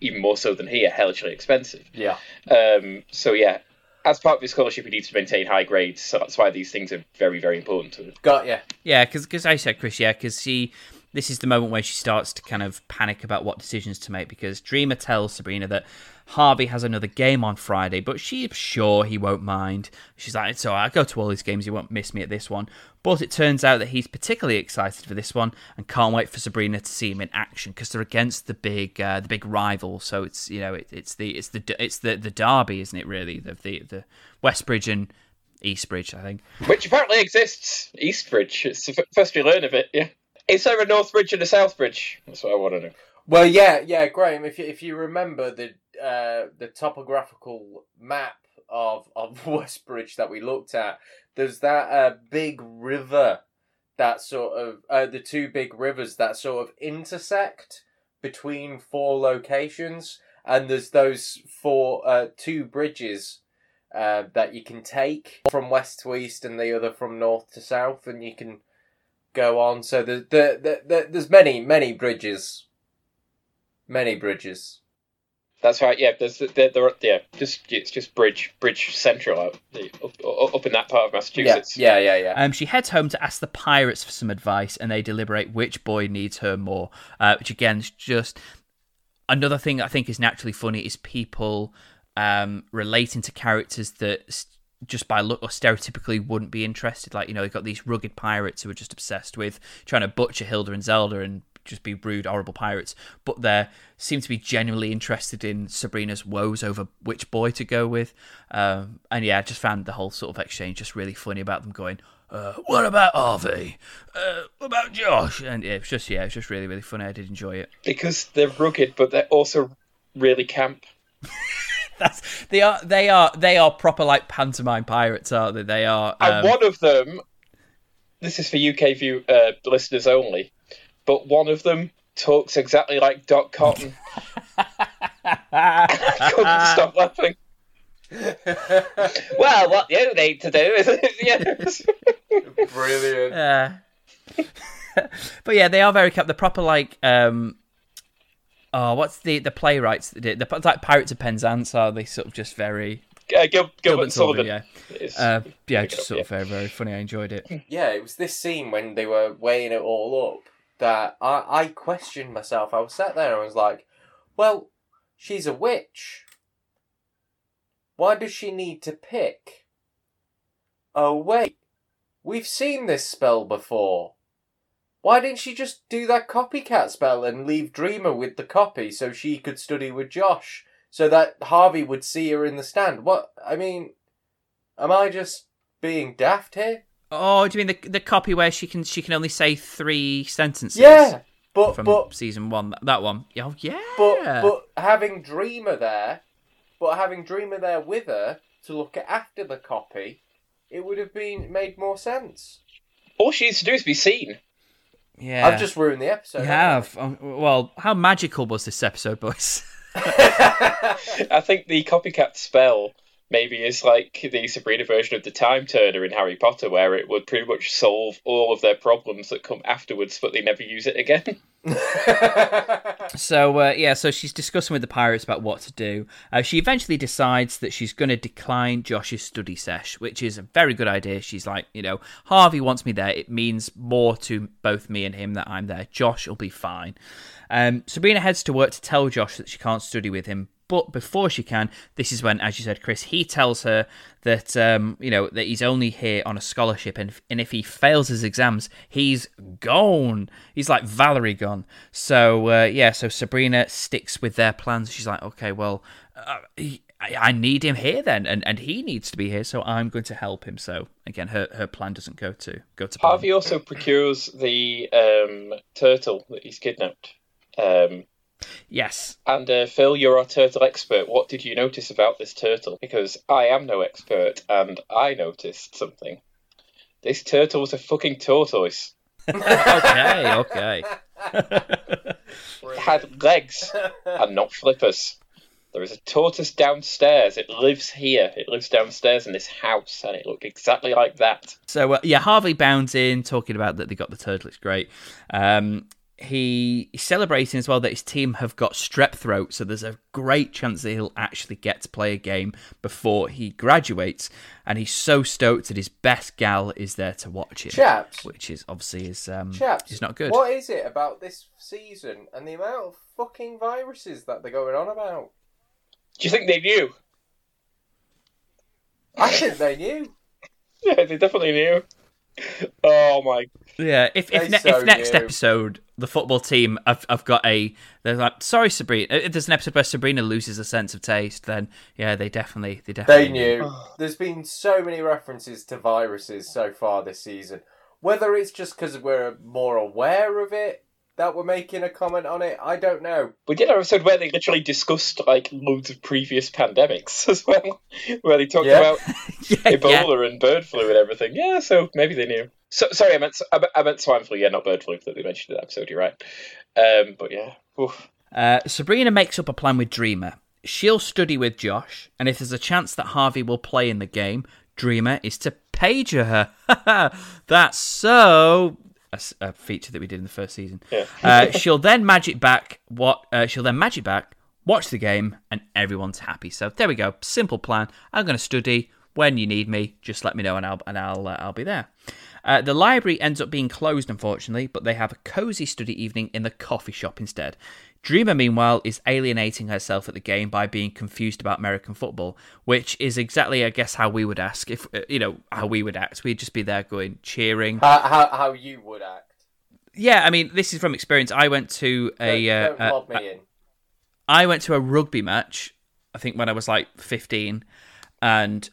even more so than here hellishly expensive. Yeah. Um, so yeah, as part of his scholarship, he needs to maintain high grades. So that's why these things are very very important to him. Got ya. Yeah, because I said Chris, yeah, because she. This is the moment where she starts to kind of panic about what decisions to make because Dreama tells Sabrina that Harvey has another game on Friday, but she's sure he won't mind. She's like, "It's all right. I go to all these games. You won't miss me at this one." But it turns out that he's particularly excited for this one and can't wait for Sabrina to see him in action because they're against the big, uh, the big rival. So it's you know it, it's the it's the it's the the derby, isn't it? Really, the the, the Westbridge and Eastbridge, I think. Which apparently exists. Eastbridge. It's the first we learn of it. Yeah. Is there a Northbridge and a Southbridge? That's what I want to know. Well, yeah, yeah, Graham. If you, if you remember the uh, the topographical map of of Westbridge that we looked at, there's that uh, big river that sort of uh, the two big rivers that sort of intersect between four locations, and there's those four uh, two bridges uh, that you can take from west to east and the other from north to south, and you can go on. So the the, the, the there's many many bridges Many bridges. That's right. Yeah, there's there, there, yeah, just it's just Bridge Bridge Central out the, up, up in that part of Massachusetts. yeah, yeah, yeah. Um, she heads home to ask the pirates for some advice, and they deliberate which boy needs her more. Uh, which again is just another thing I think is naturally funny is people um, relating to characters that just by look or stereotypically wouldn't be interested. Like you know, you've got these rugged pirates who are just obsessed with trying to butcher Hilda and Zelda and just be rude, horrible pirates, but they seem to be genuinely interested in Sabrina's woes over which boy to go with. Um, and yeah, I just found the whole sort of exchange just really funny about them going, uh, "What about Harvey? Uh, what about Josh?" And yeah, it's just yeah, it's just really really funny. I did enjoy it. Because they're rugged, but they're also really camp. That's they are they are they are proper like pantomime pirates, aren't they? They are. And Um, one of them, this is for UK view uh, listeners only, but one of them talks exactly like Dot Cotton. I couldn't stop laughing. well, what you need to do is yes. Brilliant. Uh, but yeah, they are very kept. They're proper like um, oh, what's the the playwrights that did? They're like Pirates of Penzance. Are they sort of just very uh, Gil- Gilbert, Gilbert Sullivan. yeah, uh, yeah, pick it just up, sort yeah. of very very funny. I enjoyed it. Yeah, it was this scene when they were weighing it all up that I, I questioned myself. I was sat there and I was like, well, she's a witch. Why does she need to pick? Oh, wait. We've seen this spell before. Why didn't she just do that copycat spell and leave Dreama with the copy so she could study with Josh? So that Harvey would see her in the stand? What? I mean, am I just being daft here? Oh, do you mean the the copy where she can she can only say three sentences? Yeah, but from but season one. That, that one. Oh yeah. but but having Dreama there, but having Dreama there with her to look at after the copy, it would have been made more sense. All she needs to do is be seen. yeah. I've just ruined the episode. You haven't. Um, well, how magical was this episode, boys? I? I think the copycat spell maybe is like the Sabrina version of the time turner in Harry Potter, where it would pretty much solve all of their problems that come afterwards, but they never use it again. So uh, yeah, so she's discussing with the pirates about what to do. Uh, she eventually decides that she's going to decline Josh's study sesh, which is a very good idea. She's like, you know, Harvey wants me there. It means more to both me and him that I'm there. Josh will be fine. Um, Sabrina heads to work to tell Josh that she can't study with him. But before she can, this is when, as you said, Chris, he tells her that um, you know that he's only here on a scholarship, and and if he fails his exams, he's gone. He's like Valerie gone. So uh, yeah, so Sabrina sticks with their plans. She's like, okay, well, uh, he, I, I need him here then, and, and he needs to be here, so I'm going to help him. So again, her, her plan doesn't go to go to plan. Harvey also procures the um, turtle that he's kidnapped. Um, Yes, and uh, Phil, you're our turtle expert. What did you notice about this turtle? Because I am no expert, and I noticed something. This turtle was a fucking tortoise. okay, okay. It had legs and not flippers. There is a tortoise downstairs. It lives here. It lives downstairs in this house, and it looked exactly like that. So uh, yeah, Harvey bounds in talking about that they got the turtle. It's great. Um, he he's celebrating as well that his team have got strep throat, so there's a great chance that he'll actually get to play a game before he graduates. And he's so stoked that his best gal is there to watch it, Chaps, which is obviously is um chaps, is not good. What is it about this season and the amount of fucking viruses that they're going on about? Do you think they knew? I think they knew. Yeah, they definitely knew. Oh my! Yeah, if if, ne- so if next knew. episode the football team I've I've got a they're like sorry Sabrina if there's an episode where Sabrina loses a sense of taste then yeah they definitely they definitely They knew. There's been so many references to viruses so far this season. Whether it's just because we're more aware of it that we're making a comment on it, I don't know. We did an episode where they literally discussed like loads of previous pandemics as well, where they talked Yeah. about yeah, yeah. Ebola and bird flu and everything. Yeah, so maybe they knew. So, sorry, I meant I meant- I meant swine flu. Yeah, not bird flu that they mentioned in that episode. You're right. Um, but yeah, Oof. Uh, Sabrina makes up a plan with Dreama. She'll study with Josh, and if there's a chance that Harvey will play in the game, Dreama is to pager her. That's so. A, a feature that we did in the first season. Yeah. uh, she'll then magic back. What? Uh, she'll then magic back, watch the game, and everyone's happy. So there we go. Simple plan. I'm going to study. When you need me, just let me know, and I'll and I'll uh, I'll be there. Uh, the library ends up being closed, unfortunately, but they have a cozy study evening in the coffee shop instead. Dreama, meanwhile, is alienating herself at the game by being confused about American football, which is exactly, I guess, how we would ask if uh, you know how we would act. We'd just be there going cheering. How, how, how you would act. Yeah, I mean, this is from experience. I went to a uh, don't don't uh, lob me in. I went to a rugby match, I think when I was like 15, and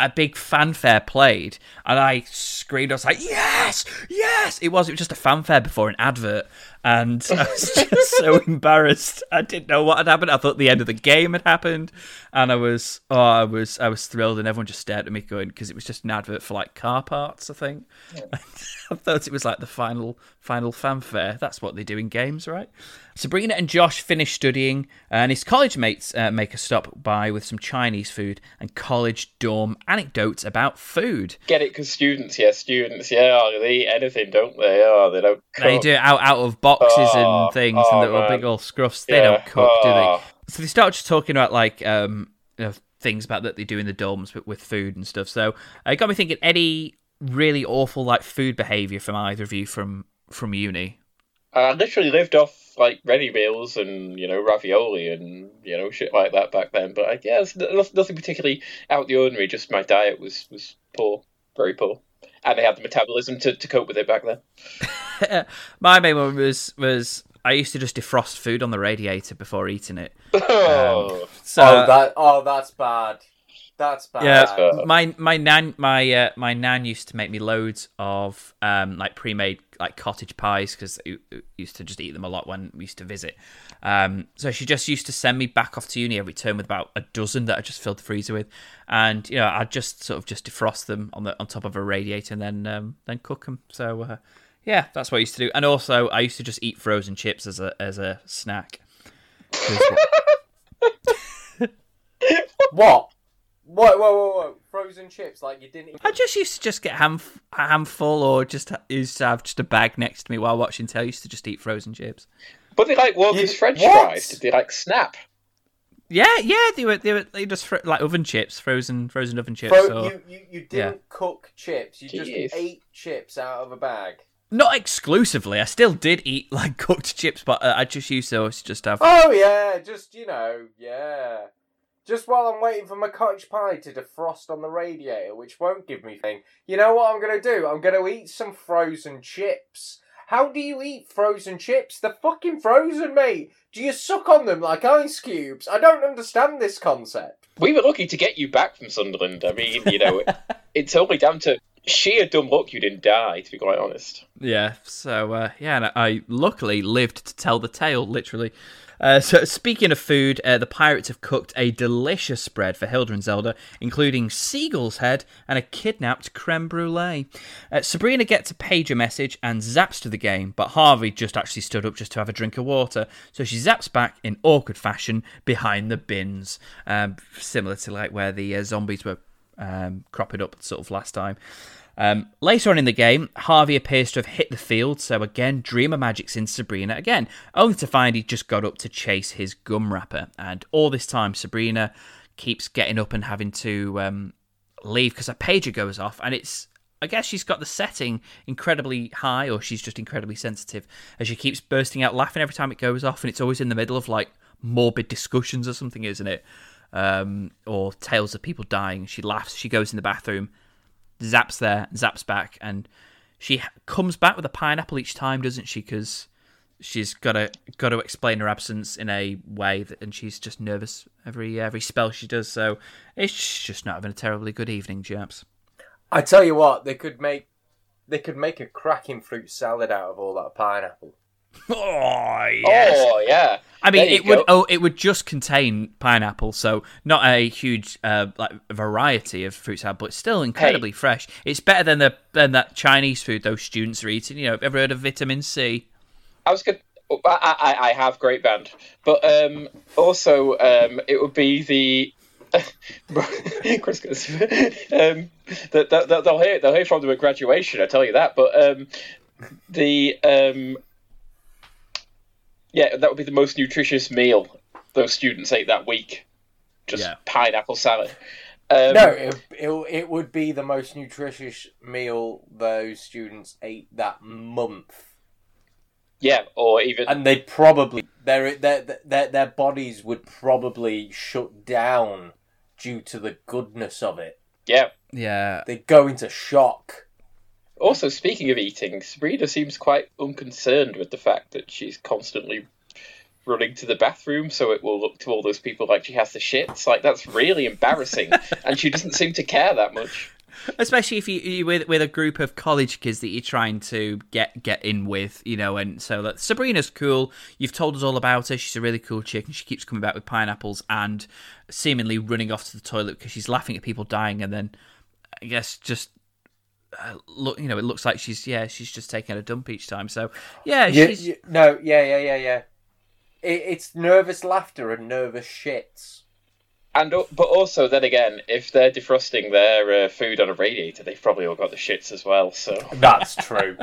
a big fanfare played, and I screamed. I was like, "Yes, yes!" It was. It was just a fanfare before an advert, and I was just so embarrassed. I didn't know what had happened. I thought the end of the game had happened, and I was, oh, I was, I was thrilled, and everyone just stared at me, going, because it was just an advert for like car parts, I think. I thought it was like the final final fanfare. That's what they do in games, right? Sabrina and Josh finish studying, and his college mates uh, make a stop by with some Chinese food and college dorm anecdotes about food. get it because students, yeah, students, yeah, they eat anything, don't they? Oh, they don't. They do it out out of boxes Oh, and things, oh, and little man. big old scruffs. They Yeah, don't cook, do they? oh. So they start just talking about like um, you know, things about that they do in the dorms with, with food and stuff. So uh, it got me thinking. Any really awful like food behavior from either of you from from uni? I literally lived off like ready meals and you know ravioli and you know shit like that back then. But I guess nothing particularly out of the ordinary. Just my diet was was poor, very poor, and they had the metabolism to, to cope with it back then. my main one was was I used to just defrost food on the radiator before eating it. Oh, Um, so oh, that oh, that's bad. That's bad. yeah, bad. my my nan my uh, my nan used to make me loads of um like pre-made like cottage pies because used to just eat them a lot when we used to visit. Um, so she just used to send me back off to uni every term with about a dozen that I just filled the freezer with, and you know I'd just sort of just defrost them on the on top of a radiator and then um, then cook them. So uh, yeah, that's what I used to do. And also I used to just eat frozen chips as a as a snack. What? What? Whoa, whoa, whoa! Frozen chips, like you didn't. Even... I just used to just get ham a handful, or just used to have just a bag next to me while watching telly. I used to just eat frozen chips. but they like Walker's You- French what? fries. Did they like snap? Yeah, yeah, they were they were they just fr- like oven chips, frozen frozen oven chips. Fro- or... you, you, you didn't cook chips. You just ate chips out of a bag. Not exclusively. I still did eat like cooked chips, but uh, I just used to just have. Oh yeah, just you know, yeah. Just while I'm waiting for my cottage pie to defrost on the radiator, which won't give me thing. You know what I'm gonna do? I'm gonna eat some frozen chips. How do you eat frozen chips? They're fucking frozen, mate. Do you suck on them like ice cubes? I don't understand this concept. We were lucky to get you back from Sunderland. I mean, you know, it's only down to sheer dumb luck you didn't die. To be quite honest. Yeah, so uh, yeah, and I luckily lived to tell the tale, literally. Uh, so speaking of food, uh, the pirates have cooked a delicious spread for Hilda and Zelda, including seagull's head and a kidnapped creme brulee. Uh, Sabrina gets a pager message and zaps to the game, but Harvey just actually stood up just to have a drink of water, so she zaps back in awkward fashion behind the bins, um, similar to like where the uh, zombies were um, cropping up sort of last time. Um, later on in the game, Harvey appears to have hit the field, so again, Dreama Magic's in Sabrina again, only to find he just got up to chase his gum wrapper. And all this time, Sabrina keeps getting up and having to um, leave because her pager goes off, and it's. I guess she's got the setting incredibly high, or she's just incredibly sensitive, as she keeps bursting out laughing every time it goes off, and it's always in the middle of like morbid discussions or something, isn't it? Um, or tales of people dying. She laughs. She goes in the bathroom zaps there, zaps back, and she comes back with a pineapple each time, doesn't she? Because she's got to got to explain her absence in a way, that, and she's just nervous every every spell she does. So it's just not having a terribly good evening, chaps. I tell you what, they could make they could make a cracking fruit salad out of all that pineapple. Oh yes. Oh yeah. I mean, There you it would oh, it would just contain pineapple, so not a huge uh, like variety of fruit salad, but still incredibly fresh. It's better than the than that Chinese food those students are eating. You know, ever heard of vitamin C? I was good. I, I, I have great band, but um, also um, it would be the. Chris goes, um, that, that, that they'll hear they'll hear from them at graduation. I tell you that. But um, the um, yeah, that would be the most nutritious meal those students ate that week. Just Yeah. pineapple salad. Um, No, it, it, it would be the most nutritious meal those students ate that month. Yeah, or even And they'd probably, their, their, their, their bodies would probably shut down due to the goodness of it. yeah. Yeah, They'd go into shock. Also, speaking of eating, Sabrina seems quite unconcerned with the fact that she's constantly running to the bathroom, so it will look to all those people like she has the shits. Like that's really embarrassing, and she doesn't seem to care that much. especially if you, you with with a group of college kids that you're trying to get get in with, you know. And so that Sabrina's cool. You've told us all about her. She's a really cool chick, and she keeps coming back with pineapples and seemingly running off to the toilet because she's laughing at people dying, and then I guess just. Uh, look, you know, it looks like she's yeah, she's just taking a dump each time. So yeah, You- she's you- no, yeah, yeah, yeah, yeah. It, it's nervous laughter and nervous shits. And but also, then again, if they're defrosting their uh, food on a radiator, they've probably all got the shits as well. So That's true.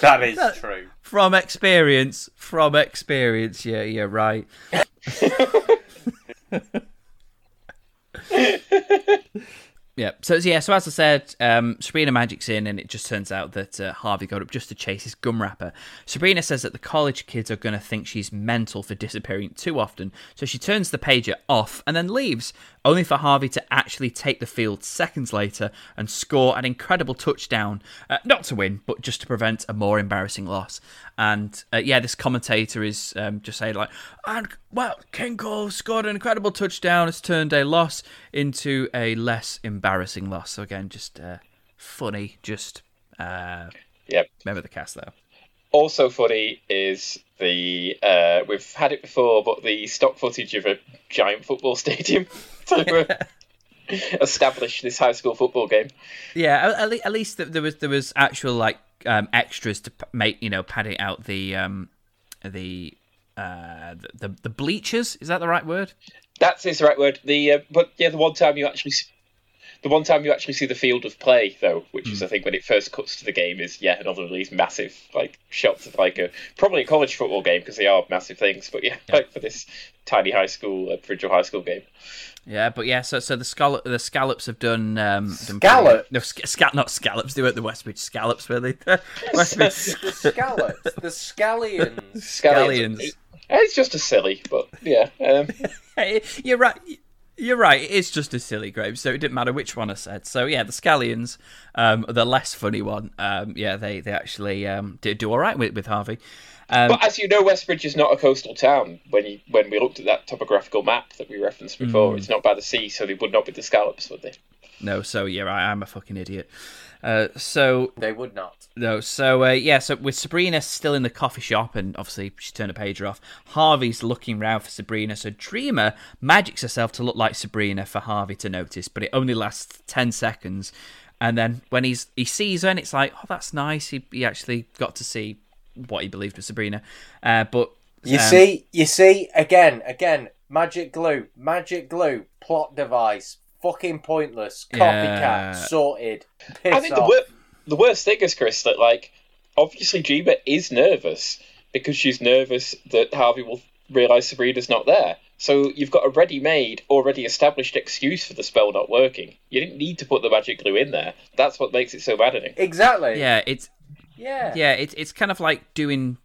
that is true. from experience. From experience, yeah, yeah, right. Yeah. So yeah. So as I said, um, Sabrina Magic's in, and it just turns out that uh, Harvey got up just to chase his gum wrapper. Sabrina says that the college kids are going to think she's mental for disappearing too often, so she turns the pager off and then leaves, only for Harvey to actually take the field seconds later and score an incredible touchdown, uh, not to win, but just to prevent a more embarrassing loss. And uh, yeah, this commentator is um, just saying like, and well, Kinkle scored an incredible touchdown. Has turned a loss into a less embarrassing loss. So again, just uh, funny. Just uh, Yep. remember the cast though. Also funny is the uh, we've had it before, but the stock footage of a giant football stadium to uh, establish this high school football game. Yeah, at, at least there was there was actual like um, extras to make you know padding out the um, the uh, the the bleachers. Is that the right word? That's is the right word. The uh, but yeah, the one time you actually. S- The one time you actually see the field of play, though, which is I think when it first cuts to the game, is yeah another of these massive like shots of like a probably a college football game because they are massive things. But yeah, like for this tiny high school, uh, Bridgeville High School game. Yeah, but yeah, so so the scallop the scallops have done um done Scallop? no sc- scal- not scallops. They weren't the Westbridge scallops, were they? Westbridge The scallops, the scallions. scallions. It- It's just a silly, but yeah. Um, You're right. You're right. It's just a silly grave, so it didn't matter which one I said. So yeah, the scallions, um, the less funny one. Um, yeah, they they actually um did do all right with with Harvey. Um, But as you know, Westbridge is not a coastal town. When you when we looked at that topographical map that we referenced before, Mm. it's not by the sea, so they would not be the scallops, would they? no, so yeah, I, I'm a fucking idiot. Uh, so They would not. No, so uh, yeah, so with Sabrina still in the coffee shop, and obviously she turned a pager off. Harvey's looking round for Sabrina, so Dreama magics herself to look like Sabrina for Harvey to notice, but it only lasts ten seconds. And then when he's he sees her, and it's like, oh, that's nice. He, he actually got to see what he believed was Sabrina. Uh, but You um, see, you see, again, again, magic glue, magic glue, plot device, fucking pointless, copycat, Yeah. sorted, piss I think the, wor- the worst thing is, Chris, that like obviously Dreama is nervous because she's nervous that Harvey will realise Sabrina's not there. So you've got a ready-made, already established excuse for the spell not working. You didn't need to put the magic glue in there. That's what makes it so maddening. Exactly. yeah, it's Yeah. yeah, it's it's kind of like doing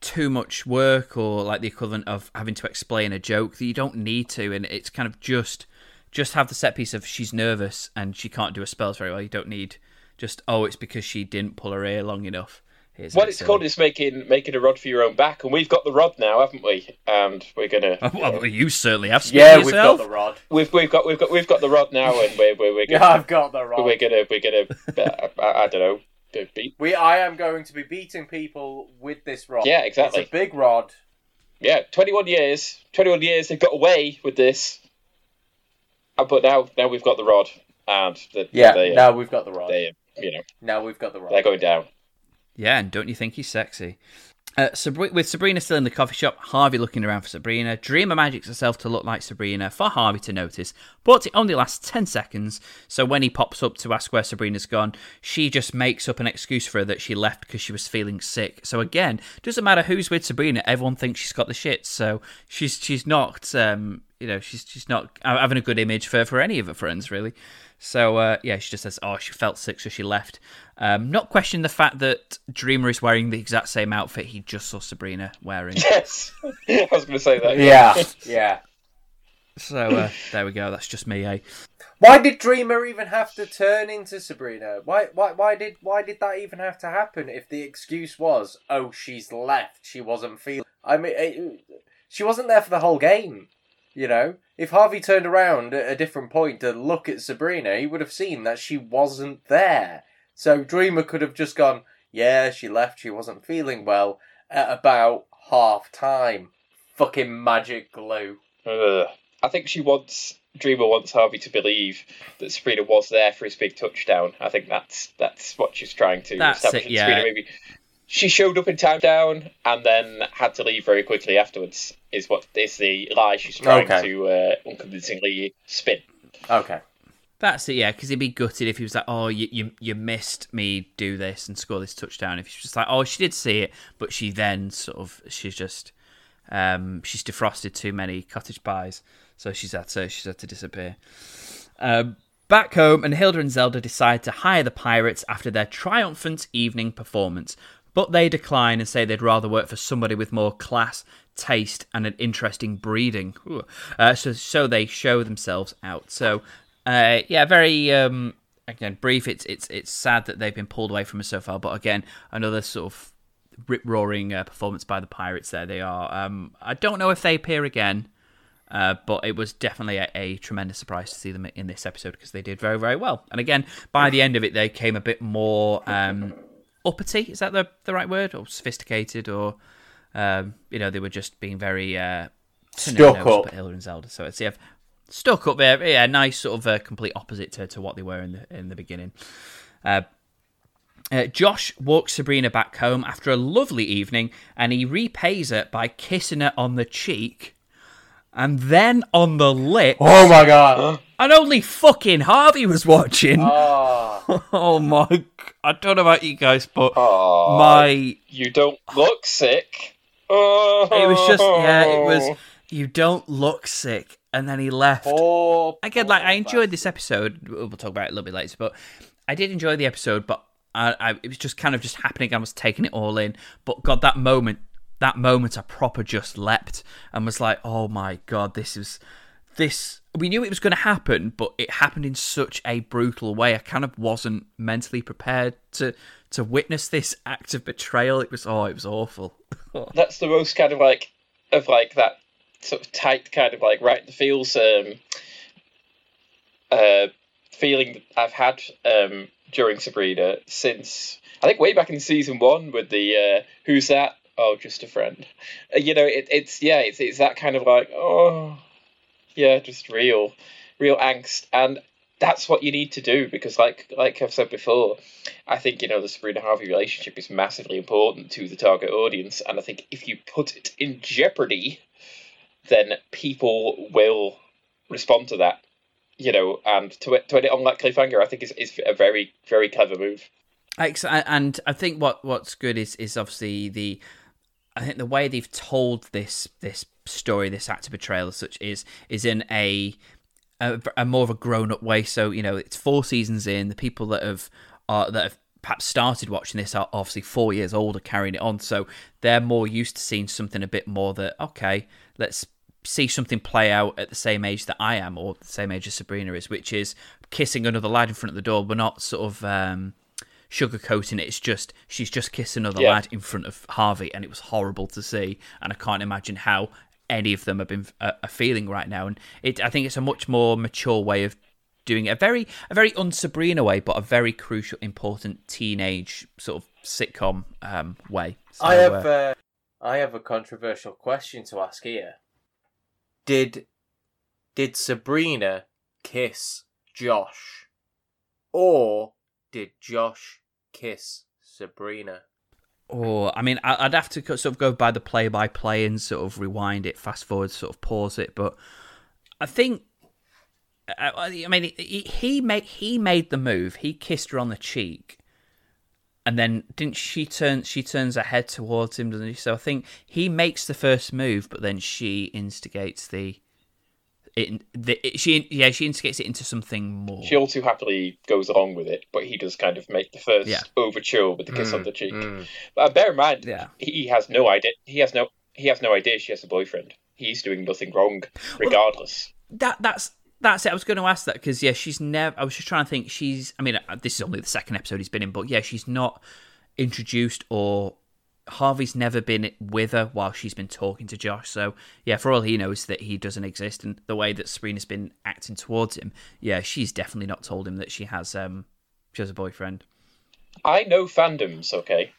too much work or like the equivalent of having to explain a joke that you don't need to and it's kind of just just have the set piece of she's nervous and she can't do her spells very well you don't need just oh it's because she didn't pull her ear long enough Here's What it's silly. called is making making a rod for your own back, and we've got the rod now, haven't we? And we're gonna well, you certainly have speak Yeah, for we've got the rod. we've we've got we've got we've got the rod now, and we're we're, we're gonna I've got the rod. we're gonna we're gonna uh, I, I don't know beat We, I am going to be beating people with this rod. Yeah, exactly. It's a big rod. yeah, 21 years, 21 years they've got away with this. Uh, But now, now we've got the rod, and the, Yeah. they, now we've got the rod. they, you know, now we've got the rod. they're going down. Yeah, and don't you think he's sexy? Uh, with Sabrina still in the coffee shop, Harvey looking around for Sabrina, Dreama magics herself to look like Sabrina for Harvey to notice, but it only lasts 10 seconds, so when he pops up to ask where Sabrina's gone, she just makes up an excuse for her that she left because she was feeling sick. So again, doesn't matter who's with Sabrina, everyone thinks she's got the shit, so she's she's not, um, you know, she's she's not having a good image for, for any of her friends, really. So uh, yeah, she just says, "Oh, she felt sick, so she left." Um, not questioning the fact that Dreama is wearing the exact same outfit he just saw Sabrina wearing. Yes, I was going to say that. Yeah. yeah. so uh, there we go. That's just me, eh? Why did Dreama even have to turn into Sabrina? Why, why, why did, why did that even have to happen? If the excuse was, oh, she's left, she wasn't feeling. I mean, it, she wasn't there for the whole game. You know, if Harvey turned around at a different point to look at Sabrina, he would have seen that she wasn't there. So Dreama could have just gone, yeah, she left, she wasn't feeling well, at about half time. Fucking magic glue. Ugh. I think she wants Dreama wants Harvey to believe that Sabrina was there for his big touchdown. I think that's that's what she's trying to That's establish. it, in yeah. Sabrina maybe she showed up in time down and then had to leave very quickly afterwards. Is what is the lie she's trying Okay. to uh, unconvincingly spin. Okay. That's it, yeah. Because he'd be gutted if he was like, "Oh, you, you you missed me do this and score this touchdown." If he's just like, "Oh, she did see it, but she then sort of she's just um, she's defrosted too many cottage pies, so she's had to she's had to disappear." Um, Back home, and Hilda and Zelda decide to hire the pirates after their triumphant evening performance, but they decline and say they'd rather work for somebody with more class, taste, and an interesting breeding. Uh, so, so they show themselves out. So, uh, yeah, very um, again brief. It's it's it's sad that they've been pulled away from us so far, but again, another sort of rip roaring uh, performance by the pirates. There they are. Um, I don't know if they appear again. Uh, but it was definitely a, a, tremendous surprise to see them in this episode because they did very, very well. And again, by the end of it, they came a bit more um, uppity. Is that the the right word? Or sophisticated? Or um, you know, they were just being very uh, stuck up. Hilda and Zelda. So it's yeah, stuck up there. Yeah, nice sort of uh, complete opposite to, to what they were in the in the beginning. Uh, uh, Josh walks Sabrina back home after a lovely evening, and he repays her by kissing her on the cheek and then on the lips. Oh my god! And only fucking Harvey was watching. Oh, oh my! I don't know about you guys, but Aw, my You don't look sick. Oh. it was just yeah, it oh. was. You don't look sick, and then he left. poor, Again, like I enjoyed this episode. We'll talk about it a little bit later, but I did enjoy the episode. But I, I it was just kind of just happening. I was taking it all in. But God, that moment, that moment, I proper just leapt and was like, oh my God, this is this. We knew it was going to happen, but it happened in such a brutal way. I kind of wasn't mentally prepared to to witness this act of betrayal. It was oh, it was awful. That's the most kind of like of like that sort of tight kind of like right in the feels um uh feeling that I've had um during Sabrina since I think way back in season one with the uh who's that? Oh, just a friend. Uh, you know, it, it's yeah, it's it's that kind of like oh yeah, just real real angst and that's what you need to do because like like I've said before, I think you know the Sabrina Harvey relationship is massively important to the target audience, and I think if you put it in jeopardy, then people will respond to that. You know, and to to end it on that cliffhanger, I think is is a very very clever move. Ex- And I think what what's good is is obviously the I think the way they've told this this story, this act of betrayal, such, is is in a a, a more of a grown up way. So you know, it's four seasons in. The people that have are that have perhaps started watching this are obviously four years older, carrying it on. So they're more used to seeing something a bit more that okay, let's see something play out at the same age that I am, or the same age as Sabrina is, which is kissing another lad in front of the door. We're not sort of um, sugarcoating it. It's just she's just kissed another Yeah. lad in front of Harvey, and it was horrible to see. And I can't imagine how any of them have been uh, are feeling right now. And it, I think it's a much more mature way of doing it. a very a very un-Sabrina way, but a very crucial, important teenage sort of sitcom um, way. So, I have uh, uh, I have a controversial question to ask here. Did did Sabrina kiss Josh, or did Josh kiss Sabrina? Or, I mean, I'd have to sort of go by the play by play and sort of rewind it, fast forward, sort of pause it. But I think, I, mean, he, he made he made the move. He kissed her on the cheek, and then didn't she turn? She turns her head towards him, doesn't she? So I think he makes the first move, but then she instigates the. It, the it, she yeah she instigates it into something more. She all too happily goes along with it, but he does kind of make the first Yeah. overture with the kiss on the cheek. Mm. But uh, bear in mind, Yeah. he has no idea. He has no. He has no idea she has a boyfriend. He's doing nothing wrong, regardless. that that's that's it. I was going to ask that because yeah, she's never. I was just trying to think. She's. I mean, uh, this is only the second episode he's been in, but yeah, she's not introduced or Harvey's never been with her while she's been talking to Josh. So yeah, for all he knows that he doesn't exist, and the way that Sabrina's been acting towards him, yeah, she's definitely not told him that she has um she has a boyfriend. I know fandoms. Okay,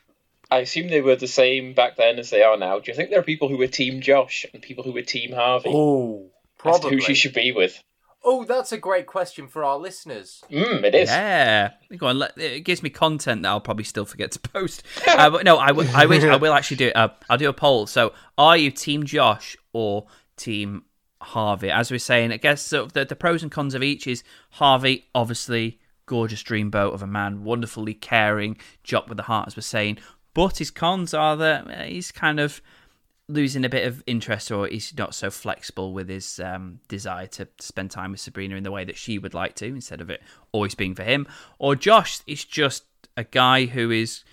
I assume they were the same back then as they are now. Do you think there are people who were Team Josh and people who were Team Harvey? Oh, as to probably. who she should be with. Oh, that's a great question for our listeners. Mm, it is. Yeah, go on. let- It gives me content that I'll probably still forget to post. uh, but no, I will. I wish I will actually do it. Uh, I'll do a poll. So, are you Team Josh or Team Harvey? As we're saying, I guess sort of the, the pros and cons of each is Harvey, obviously gorgeous dreamboat of a man, wonderfully caring, jock with the heart, as we're saying. But his cons are that uh, he's kind of losing a bit of interest or he's not so flexible with his um, desire to spend time with Sabrina in the way that she would like to instead of it always being for him. Or Josh is just a guy who is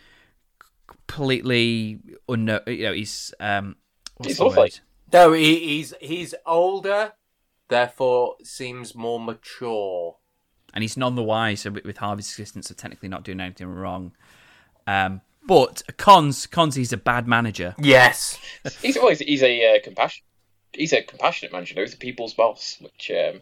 completely unknown. You know, he's um, what's He's the lovely. word? No, he, he's he's older, therefore seems more mature. and he's none the wiser with, with Harvey's existence of technically not doing anything wrong. Um, but cons, cons, he's a bad manager. Yes. He's always he's, he's a uh, compassion. He's a compassionate manager. You know, he's a people's boss, which um,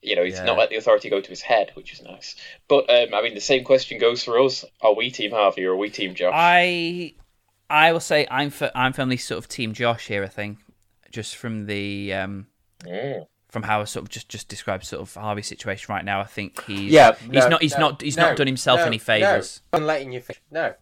you know he's Yeah. not let the authority go to his head, which is nice. But um, I mean, the same question goes for us: Are we Team Harvey or are we Team Josh? I, I will say I'm for, I'm firmly sort of team Josh here. I think just from the um, Mm. from how I sort of just just described sort of Harvey's situation right now. I think he's Yeah, he's no, not he's no, not he's no, not done himself no, any favors. No, I'm letting you finish. No,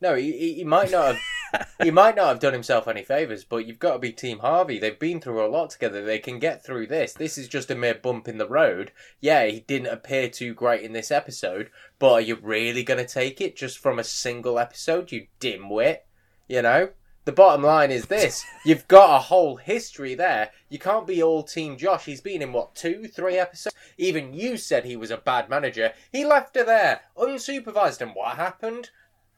no, he, he, might not have. he might not have done himself any favors, but you've got to be Team Harvey. They've been through a lot together. They can get through this. This is just a mere bump in the road. Yeah, he didn't appear too great in this episode, but are you really going to take it just from a single episode? You dimwit. You know. The bottom line is this: you've got a whole history there. You can't be all Team Josh. He's been in what two, three episodes. Even you said he was a bad manager. He left her there, unsupervised, and what happened?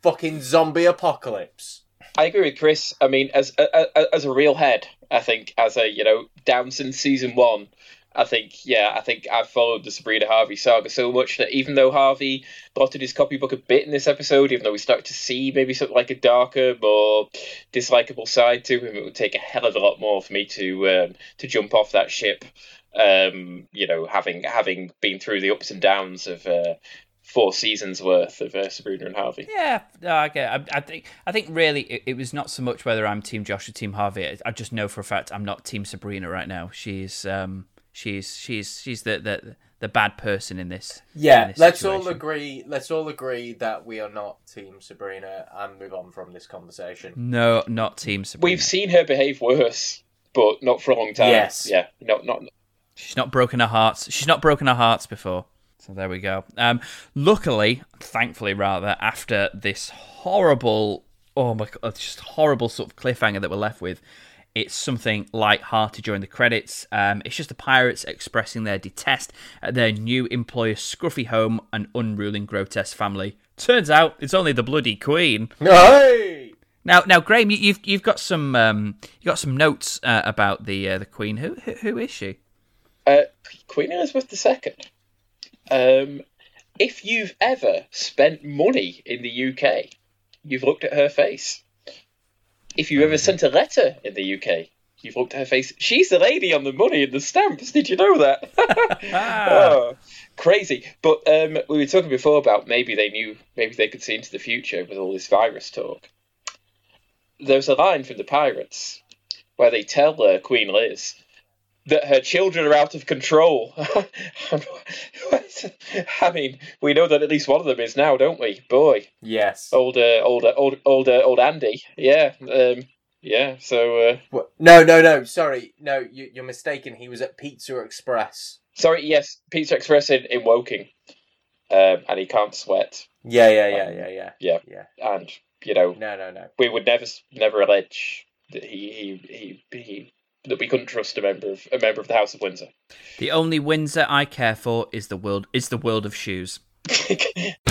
Fucking zombie apocalypse. I agree with Chris. I mean, as a, as a real head, I think as a you know down since season one, I think yeah, I think I've followed the Sabrina Harvey saga so much that even though Harvey blotted his copybook a bit in this episode, even though we start to see maybe something like a darker, more dislikable side to him, it would take a hell of a lot more for me to um, to jump off that ship. Um, you know, having having been through the ups and downs of uh, four seasons worth of uh, Sabrina and Harvey. Yeah, no, I I, I think. I think really, it, it was not so much whether I'm Team Josh or Team Harvey. I, I just know for a fact I'm not Team Sabrina right now. She's um, she's she's she's the the, the bad person in this. in Yeah, this let's all agree. Let's all agree that we are not Team Sabrina and move on from this conversation. No, not Team Sabrina. We've seen her behave worse, but not for a long time. Yes. Yeah. No, not. She's not broken her hearts. She's not broken her hearts before. So there we go. Um, luckily, thankfully, rather, after this horrible, oh my god, just horrible sort of cliffhanger that we're left with, it's something light-hearted during the credits. Um, it's just the pirates expressing their detest at their new employer's scruffy home and unruling grotesque family. Turns out it's only the bloody queen. Hey! Now, now, Graham, you, you've you've got some um, you got some notes uh, about the uh, the queen. Who, who who is she? Uh, Queen Elizabeth II. Um, if you've ever spent money in the UK, you've looked at her face. If you ever sent a letter in the UK, you've looked at her face. She's the lady on the money and the stamps. Did you know that? oh, crazy. But um, we were talking before about maybe they knew, maybe they could see into the future with all this virus talk. There's a line from the pirates where they tell uh, Queen Liz that her children are out of control. I mean, we know that at least one of them is now, don't we? Boy, Yes. Older, older, older, uh, old, old, uh, old Andy. Yeah, um, yeah. So, uh? No, no, no. Sorry, no. You, you're mistaken. He was at Pizza Express. sorry. Yes, Pizza Express in, in Woking, um, and he can't sweat. Yeah, yeah, yeah, yeah, yeah. Yeah. Yeah. And you know, No, no, no. we would never, never allege that he, he, he, he that we couldn't trust a member of a member of the House of Windsor. The only Windsor I care for is the world is the world of shoes.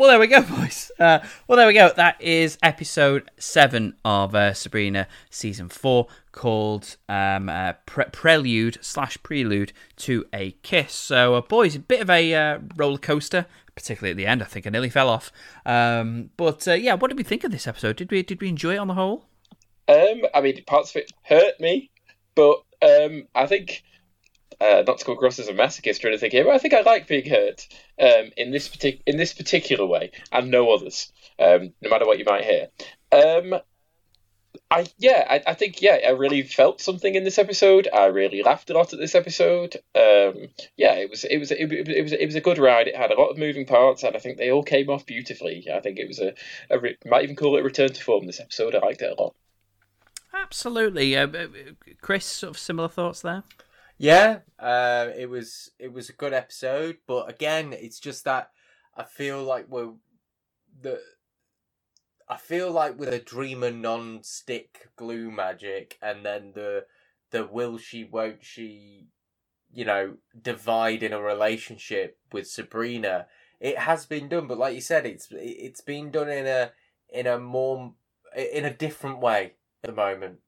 Well, there we go, boys. Uh, well, there we go. That is episode seven of uh, Sabrina season four, called um, uh, Pre- Prelude slash Prelude to a Kiss. So, uh, boys, a bit of a uh, roller coaster, particularly at the end. I think I nearly fell off. Um, but uh, yeah, what did we think of this episode? Did we did we enjoy it on the whole? Um, I mean, parts of it hurt me, but um, I think uh, not to come across as a masochist or anything here, but I think I like being hurt um, in this partic- in this particular way, and no others. Um, no matter what you might hear. Um, I yeah, I, I think yeah, I really felt something in this episode. I really laughed a lot at this episode. Um, yeah, it was it was it, was- it was it was a good ride. It had a lot of moving parts, and I think they all came off beautifully. I think it was a, a re- might even call it a return to form. This episode, I liked it a lot. Absolutely. Uh, Chris, sort of similar thoughts there. Yeah, uh, it was it was a good episode, but again, it's just that I feel like we're the I feel like with a dreamer non-stick glue magic, and then the the will she won't she, you know, divide in a relationship with Sabrina. It has been done, but like you said, it's it's been done in a in a more in a different way at the moment.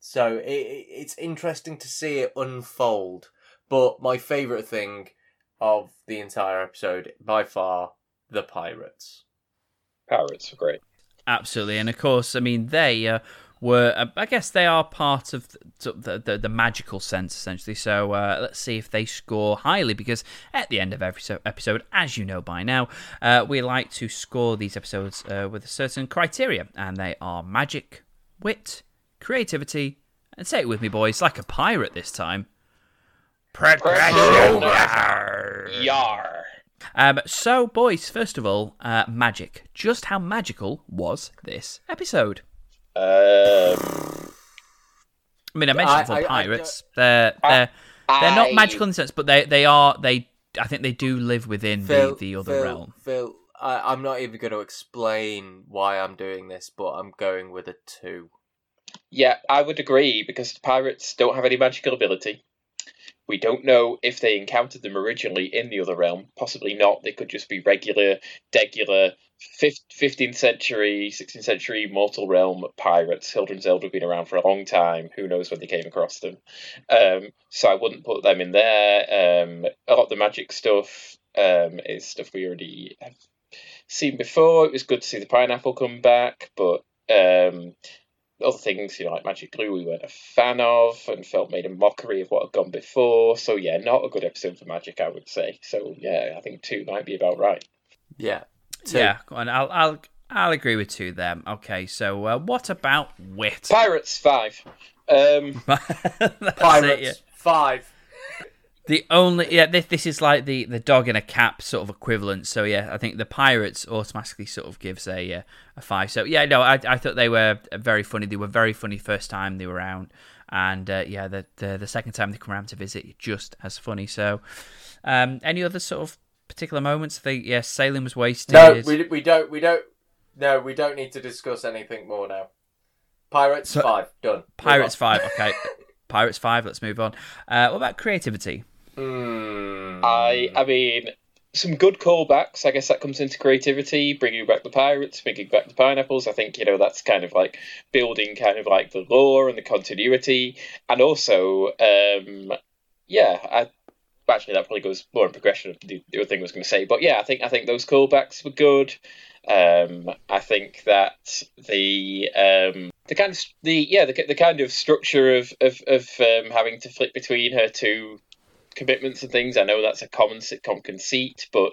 So it, it's interesting to see it unfold. But my favourite thing of the entire episode, by far, the pirates. Pirates were great. Absolutely, and of course, I mean they uh, were. Uh, I guess they are part of the the, the, the magical sense, essentially. So uh, let's see if they score highly, because at the end of every episode, as you know by now, uh, we like to score these episodes uh, with a certain criteria, and they are magic, wit, creativity, and say it with me, boys, like a pirate this time. Progression. Yar. Um, so, boys, first of all, uh, magic. Just how magical was this episode? Um, I mean, I mentioned I- for I- I pirates. they're they're they're not magical in the sense, but they they are they. I think they do live within the, the other Phil, realm. Phil, I, I'm not even going to explain why I'm doing this, but I'm going with a two. Yeah, I would agree because the pirates don't have any magical ability. We don't know if they encountered them originally in the other realm. Possibly not. They could just be regular, degular, 15th century, 16th century mortal realm pirates. Hilda and Zelda have been around for a long time. Who knows when they came across them? Um, so I wouldn't put them in there. Um, a lot of the magic stuff um, is stuff we already have seen before. It was good to see the pineapple come back, but um, other things, you know, like Magic Glue, we weren't a fan of and felt made a mockery of what had gone before. So, yeah, not a good episode for Magic, I would say. So, yeah, I think two might be about right. Yeah. Two. Yeah, go on. I'll I'll I'll agree with two them. Okay, so uh, what about wit? Pirates, five. Um, Pirates, it, yeah. five. The only yeah, this this is like the the dog in a cap sort of equivalent. So yeah, I think the pirates automatically sort of gives a uh, a five. So yeah, no, I I thought they were very funny. They were very funny first time they were around, and uh, yeah, the, the the second time they come around to visit, just as funny. So, um, any other sort of particular moments? I think yeah, sailing was wasted. No, we, we don't. We don't. No, we don't need to discuss anything more now. Pirates, So- five. Done. Pirates five. Okay, Pirates five. Let's move on. Uh, what about creativity? Mm. I, I mean, some good callbacks. I guess that comes into creativity, bringing back the pirates, bringing back the pineapples. I think you know that's kind of like building kind of like the lore and the continuity, and also, um, yeah, I actually that probably goes more in progression of the, the other thing I was going to say. But yeah, I think I think those callbacks were good. Um, I think that the um, the kind of the yeah the, the kind of structure of of, of um, having to flip between her two commitments and things. I know that's a common sitcom conceit, but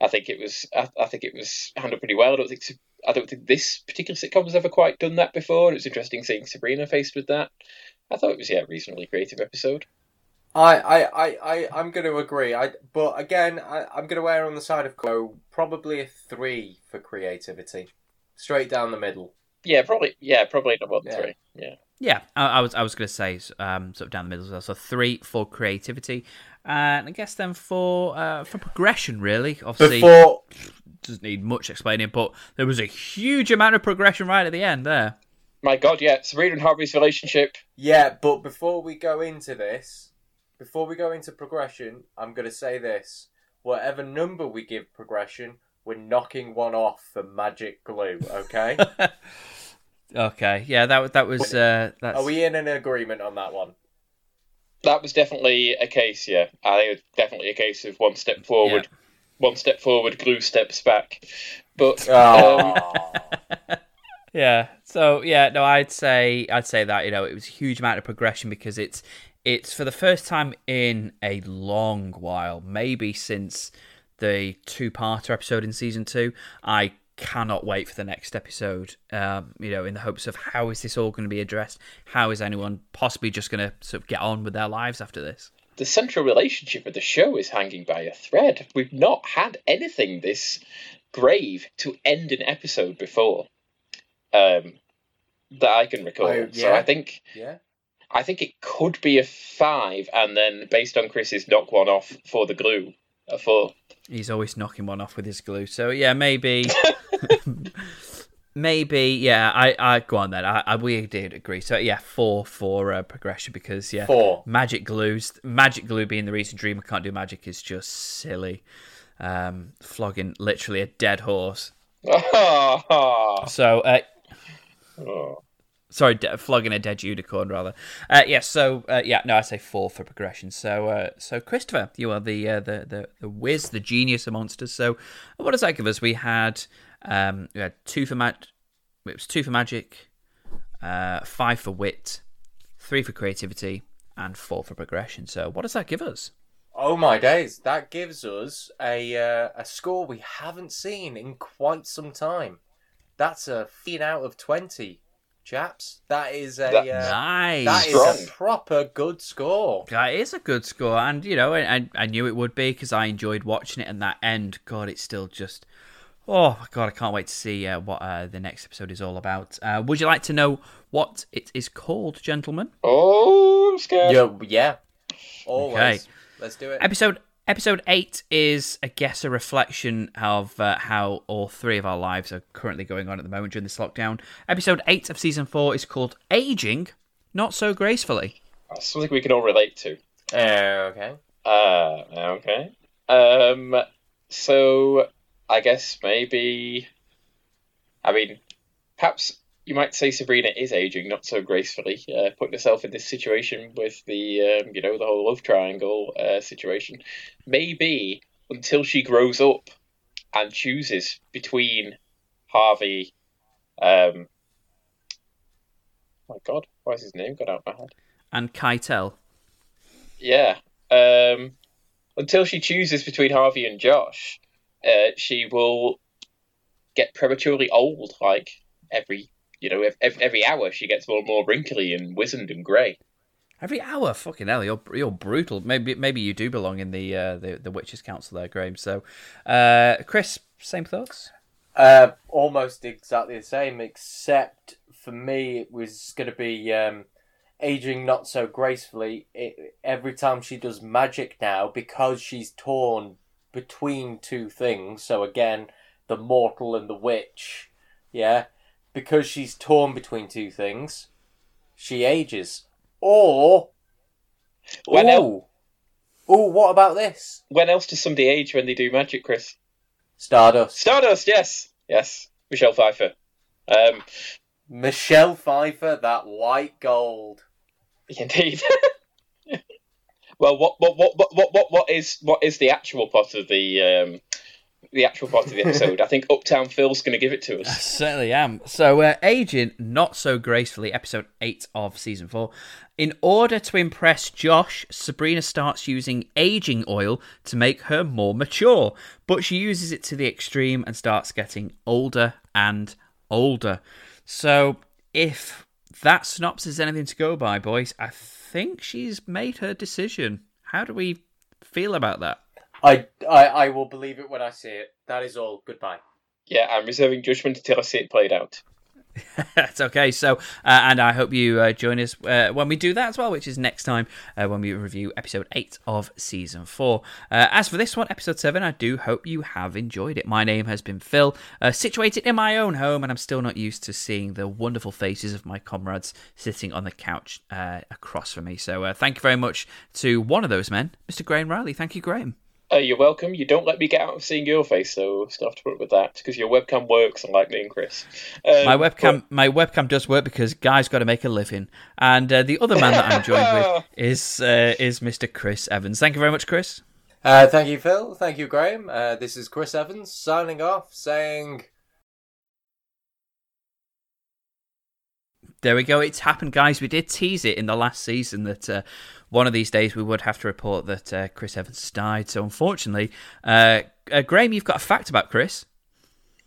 I think it was I, I think it was handled pretty well. I don't think I don't think this particular sitcom has ever quite done that before. It was interesting seeing Sabrina faced with that. I thought it was yeah a reasonably creative episode. I, I, I, I, I'm going to agree. I, but again, I, I'm going to err on the side of go. Probably a three for creativity, straight down the middle. Yeah, probably yeah probably not more than Yeah. three. Yeah. Yeah, I, I was I was going to say um, sort of down the middle as well. So three for creativity, and I guess then for uh, for progression, really. Obviously, Before, doesn't need much explaining, but there was a huge amount of progression right at the end there. My God, yeah, Sabrina and Harvey's relationship. yeah, but before we go into this, before we go into progression, I'm going to say this: whatever number we give progression, we're knocking one off for magic glue. Okay? Okay, yeah, that that was uh, that's Are we in an agreement on that one? That was definitely a case. Yeah, I think it was definitely a case of one step forward, one step forward, glue steps back. But um, Oh. yeah. So yeah, no, I'd say I'd say that you know it was a huge amount of progression because it's it's for the first time in a long while, maybe since the two-parter episode in season two. I cannot wait for the next episode. Um, you know, in the hopes of how is this all going to be addressed? How is anyone possibly just going to sort of get on with their lives after this? the central relationship of the show is hanging by a thread. We've not had anything this grave to end an episode before um, that I can recall. Oh, So? I think yeah. I think it could be a five, and then based on Chris's knock one off for the glue, a four. He's always knocking one off with his glue. So yeah, maybe maybe yeah. I, I go on then. I, I we did agree. So yeah, four for uh, progression because yeah, Four. magic glues. Magic glue being the reason Dreama can't do magic is just silly. Um, flogging literally a dead horse. So uh, oh. sorry, de- flogging a dead unicorn rather. Uh, yeah. So uh, yeah, no, I say four for progression. So uh, so Christopher, you are the uh, the the the whiz, the genius of monsters. So what does that give us? We had um we had two for mag. It was two for magic, uh, five for wit, three for creativity, and four for progression. So what does that give us? Oh my days! That gives us a uh, a score we haven't seen in quite some time. That's a 15 out of 20, chaps. That is a That- uh, Nice. that is Strong. a proper good score. That is a good score, and you know, I, I knew it would be because I enjoyed watching it. And that end, God, it's still just, oh my God, I can't wait to see uh, what uh, the next episode is all about. Uh, would you like to know what it is called, gentlemen? oh, I'm scared. Yeah, yeah. Always. Okay. Let's do it. Episode episode eight is, I guess, a reflection of uh, how all three of our lives are currently going on at the moment during this lockdown. Episode eight of season four is called "Aging Not So Gracefully." That's something we can all relate to. Uh, okay. Uh, okay. Um, so I guess maybe. I mean, perhaps you might say Sabrina is aging not so gracefully, uh, putting herself in this situation with the, um, you know, the whole love triangle uh, situation. Maybe until she grows up and chooses between Harvey. Um, my God, why is his name got out of my head? And Keitel. Yeah. Um, until she chooses between Harvey and Josh, uh, she will get prematurely old. Like every, you know, every, every hour she gets more and more wrinkly and wizened and grey. Every hour, fucking hell, you're you're brutal. Maybe maybe you do belong in the uh, the the witches' council there, Graham. So, uh, Chris, same thoughts. Uh, almost exactly the same, except for me, it was going to be um, aging not so gracefully. It, every time she does magic now, because she's torn between two things. So again, the mortal and the witch. Yeah, because she's torn between two things, she ages. Or When, el- oh, what about this? when else does somebody age when they do magic, Chris? Stardust. Stardust, yes, yes. Michelle Pfeiffer. Um, Michelle Pfeiffer, that white gold. indeed. well, what, what, what, what, what, is what is the actual plot of the um, the actual part of the episode? I think Uptown Phil's going to give it to us. Certainly am. So, uh, aging not so gracefully, episode eight of season four. In order to impress Josh, Sabrina starts using aging oil to make her more mature, but she uses it to the extreme and starts getting older and older. So, if that synopsis is anything to go by, boys, I think she's made her decision. How do we feel about that? I, I I will believe it when I see it. That is all. Goodbye. Yeah, I'm reserving judgment until I see it played out. That's okay. So, uh, and I hope you uh, join us uh, when we do that as well, which is next time uh, when we review episode 8 of season 4. Uh, as for this one, episode 7, I do hope you have enjoyed it. My name has been Phil, uh, situated in my own home, and I'm still not used to seeing the wonderful faces of my comrades sitting on the couch across from me. So, thank you very much to one of those men, Mr. Graham Riley. Thank you, Graham. Uh, you're welcome. You don't let me get out of seeing your face, so still have to put up with that because your webcam works, unlike me and Chris. Um, My webcam, my webcam does work because guys got to make a living, and uh, the other man that I'm joined with is uh, is Mr. Chris Evans. Thank you very much, Chris. Uh, thank you, Phil. Thank you, Graham. Uh, this is Chris Evans signing off, saying. There we go. It's happened, guys. We did tease it in the last season that uh, one of these days we would have to report that uh, Chris Evans died. So unfortunately, uh, uh, Graham, you've got a fact about Chris.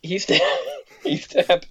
he's dead. he's dead.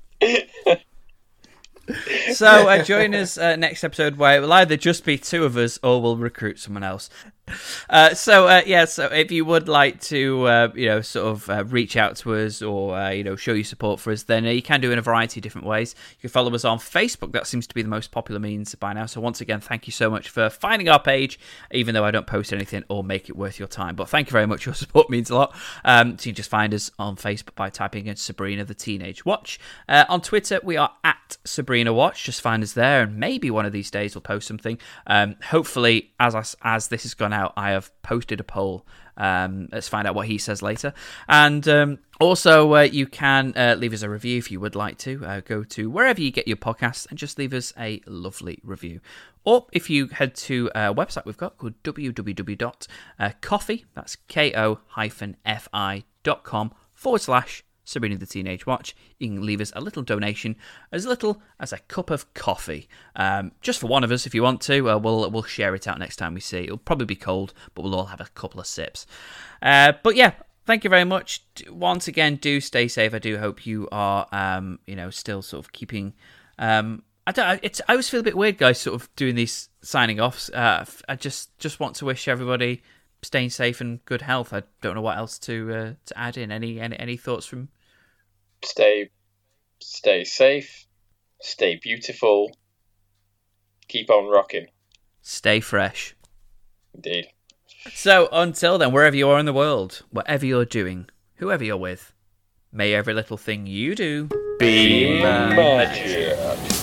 So uh, join us uh, next episode where it will either just be two of us or we'll recruit someone else. Uh, so uh, yeah, so if you would like to, uh, you know, sort of uh, reach out to us or uh, you know show your support for us, then you can do it in a variety of different ways. You can follow us on Facebook. That seems to be the most popular means by now. So once again, thank you so much for finding our page, even though I don't post anything or make it worth your time. But thank you very much. Your support means a lot. Um, so you can just find us on Facebook by typing in Sabrina the Teenage Watch. on Twitter, we are at Sabrina Watch. Just find us there, and maybe one of these days we'll post something. Um, hopefully, as I, as this has gone out, I have posted a poll. Um, let's find out what he says later. And um, also, uh, you can uh, leave us a review if you would like to. Uh, go to wherever you get your podcasts and just leave us a lovely review. Or if you head to a website we've got called www.ko-fi, that's K-O hyphen F-I dot com forward slash Sabrina the Teenage Watch, you can leave us a little donation, as little as a cup of coffee, um, just for one of us if you want to. Uh, we'll we'll share it out next time we see. It. It'll probably be cold, but we'll all have a couple of sips. Uh, but yeah, thank you very much. Once again, do stay safe. I do hope you are, um, you know, still sort of keeping. Um, I don't. It's. I always feel a bit weird, guys, sort of doing these signing offs. Uh, I just just want to wish everybody staying safe and good health. I don't know what else to uh, to add in. Any any any thoughts from stay stay safe, stay beautiful, keep on rocking. Stay fresh. Indeed. So until then, wherever you are in the world, whatever you're doing, whoever you're with, may every little thing you do be magic.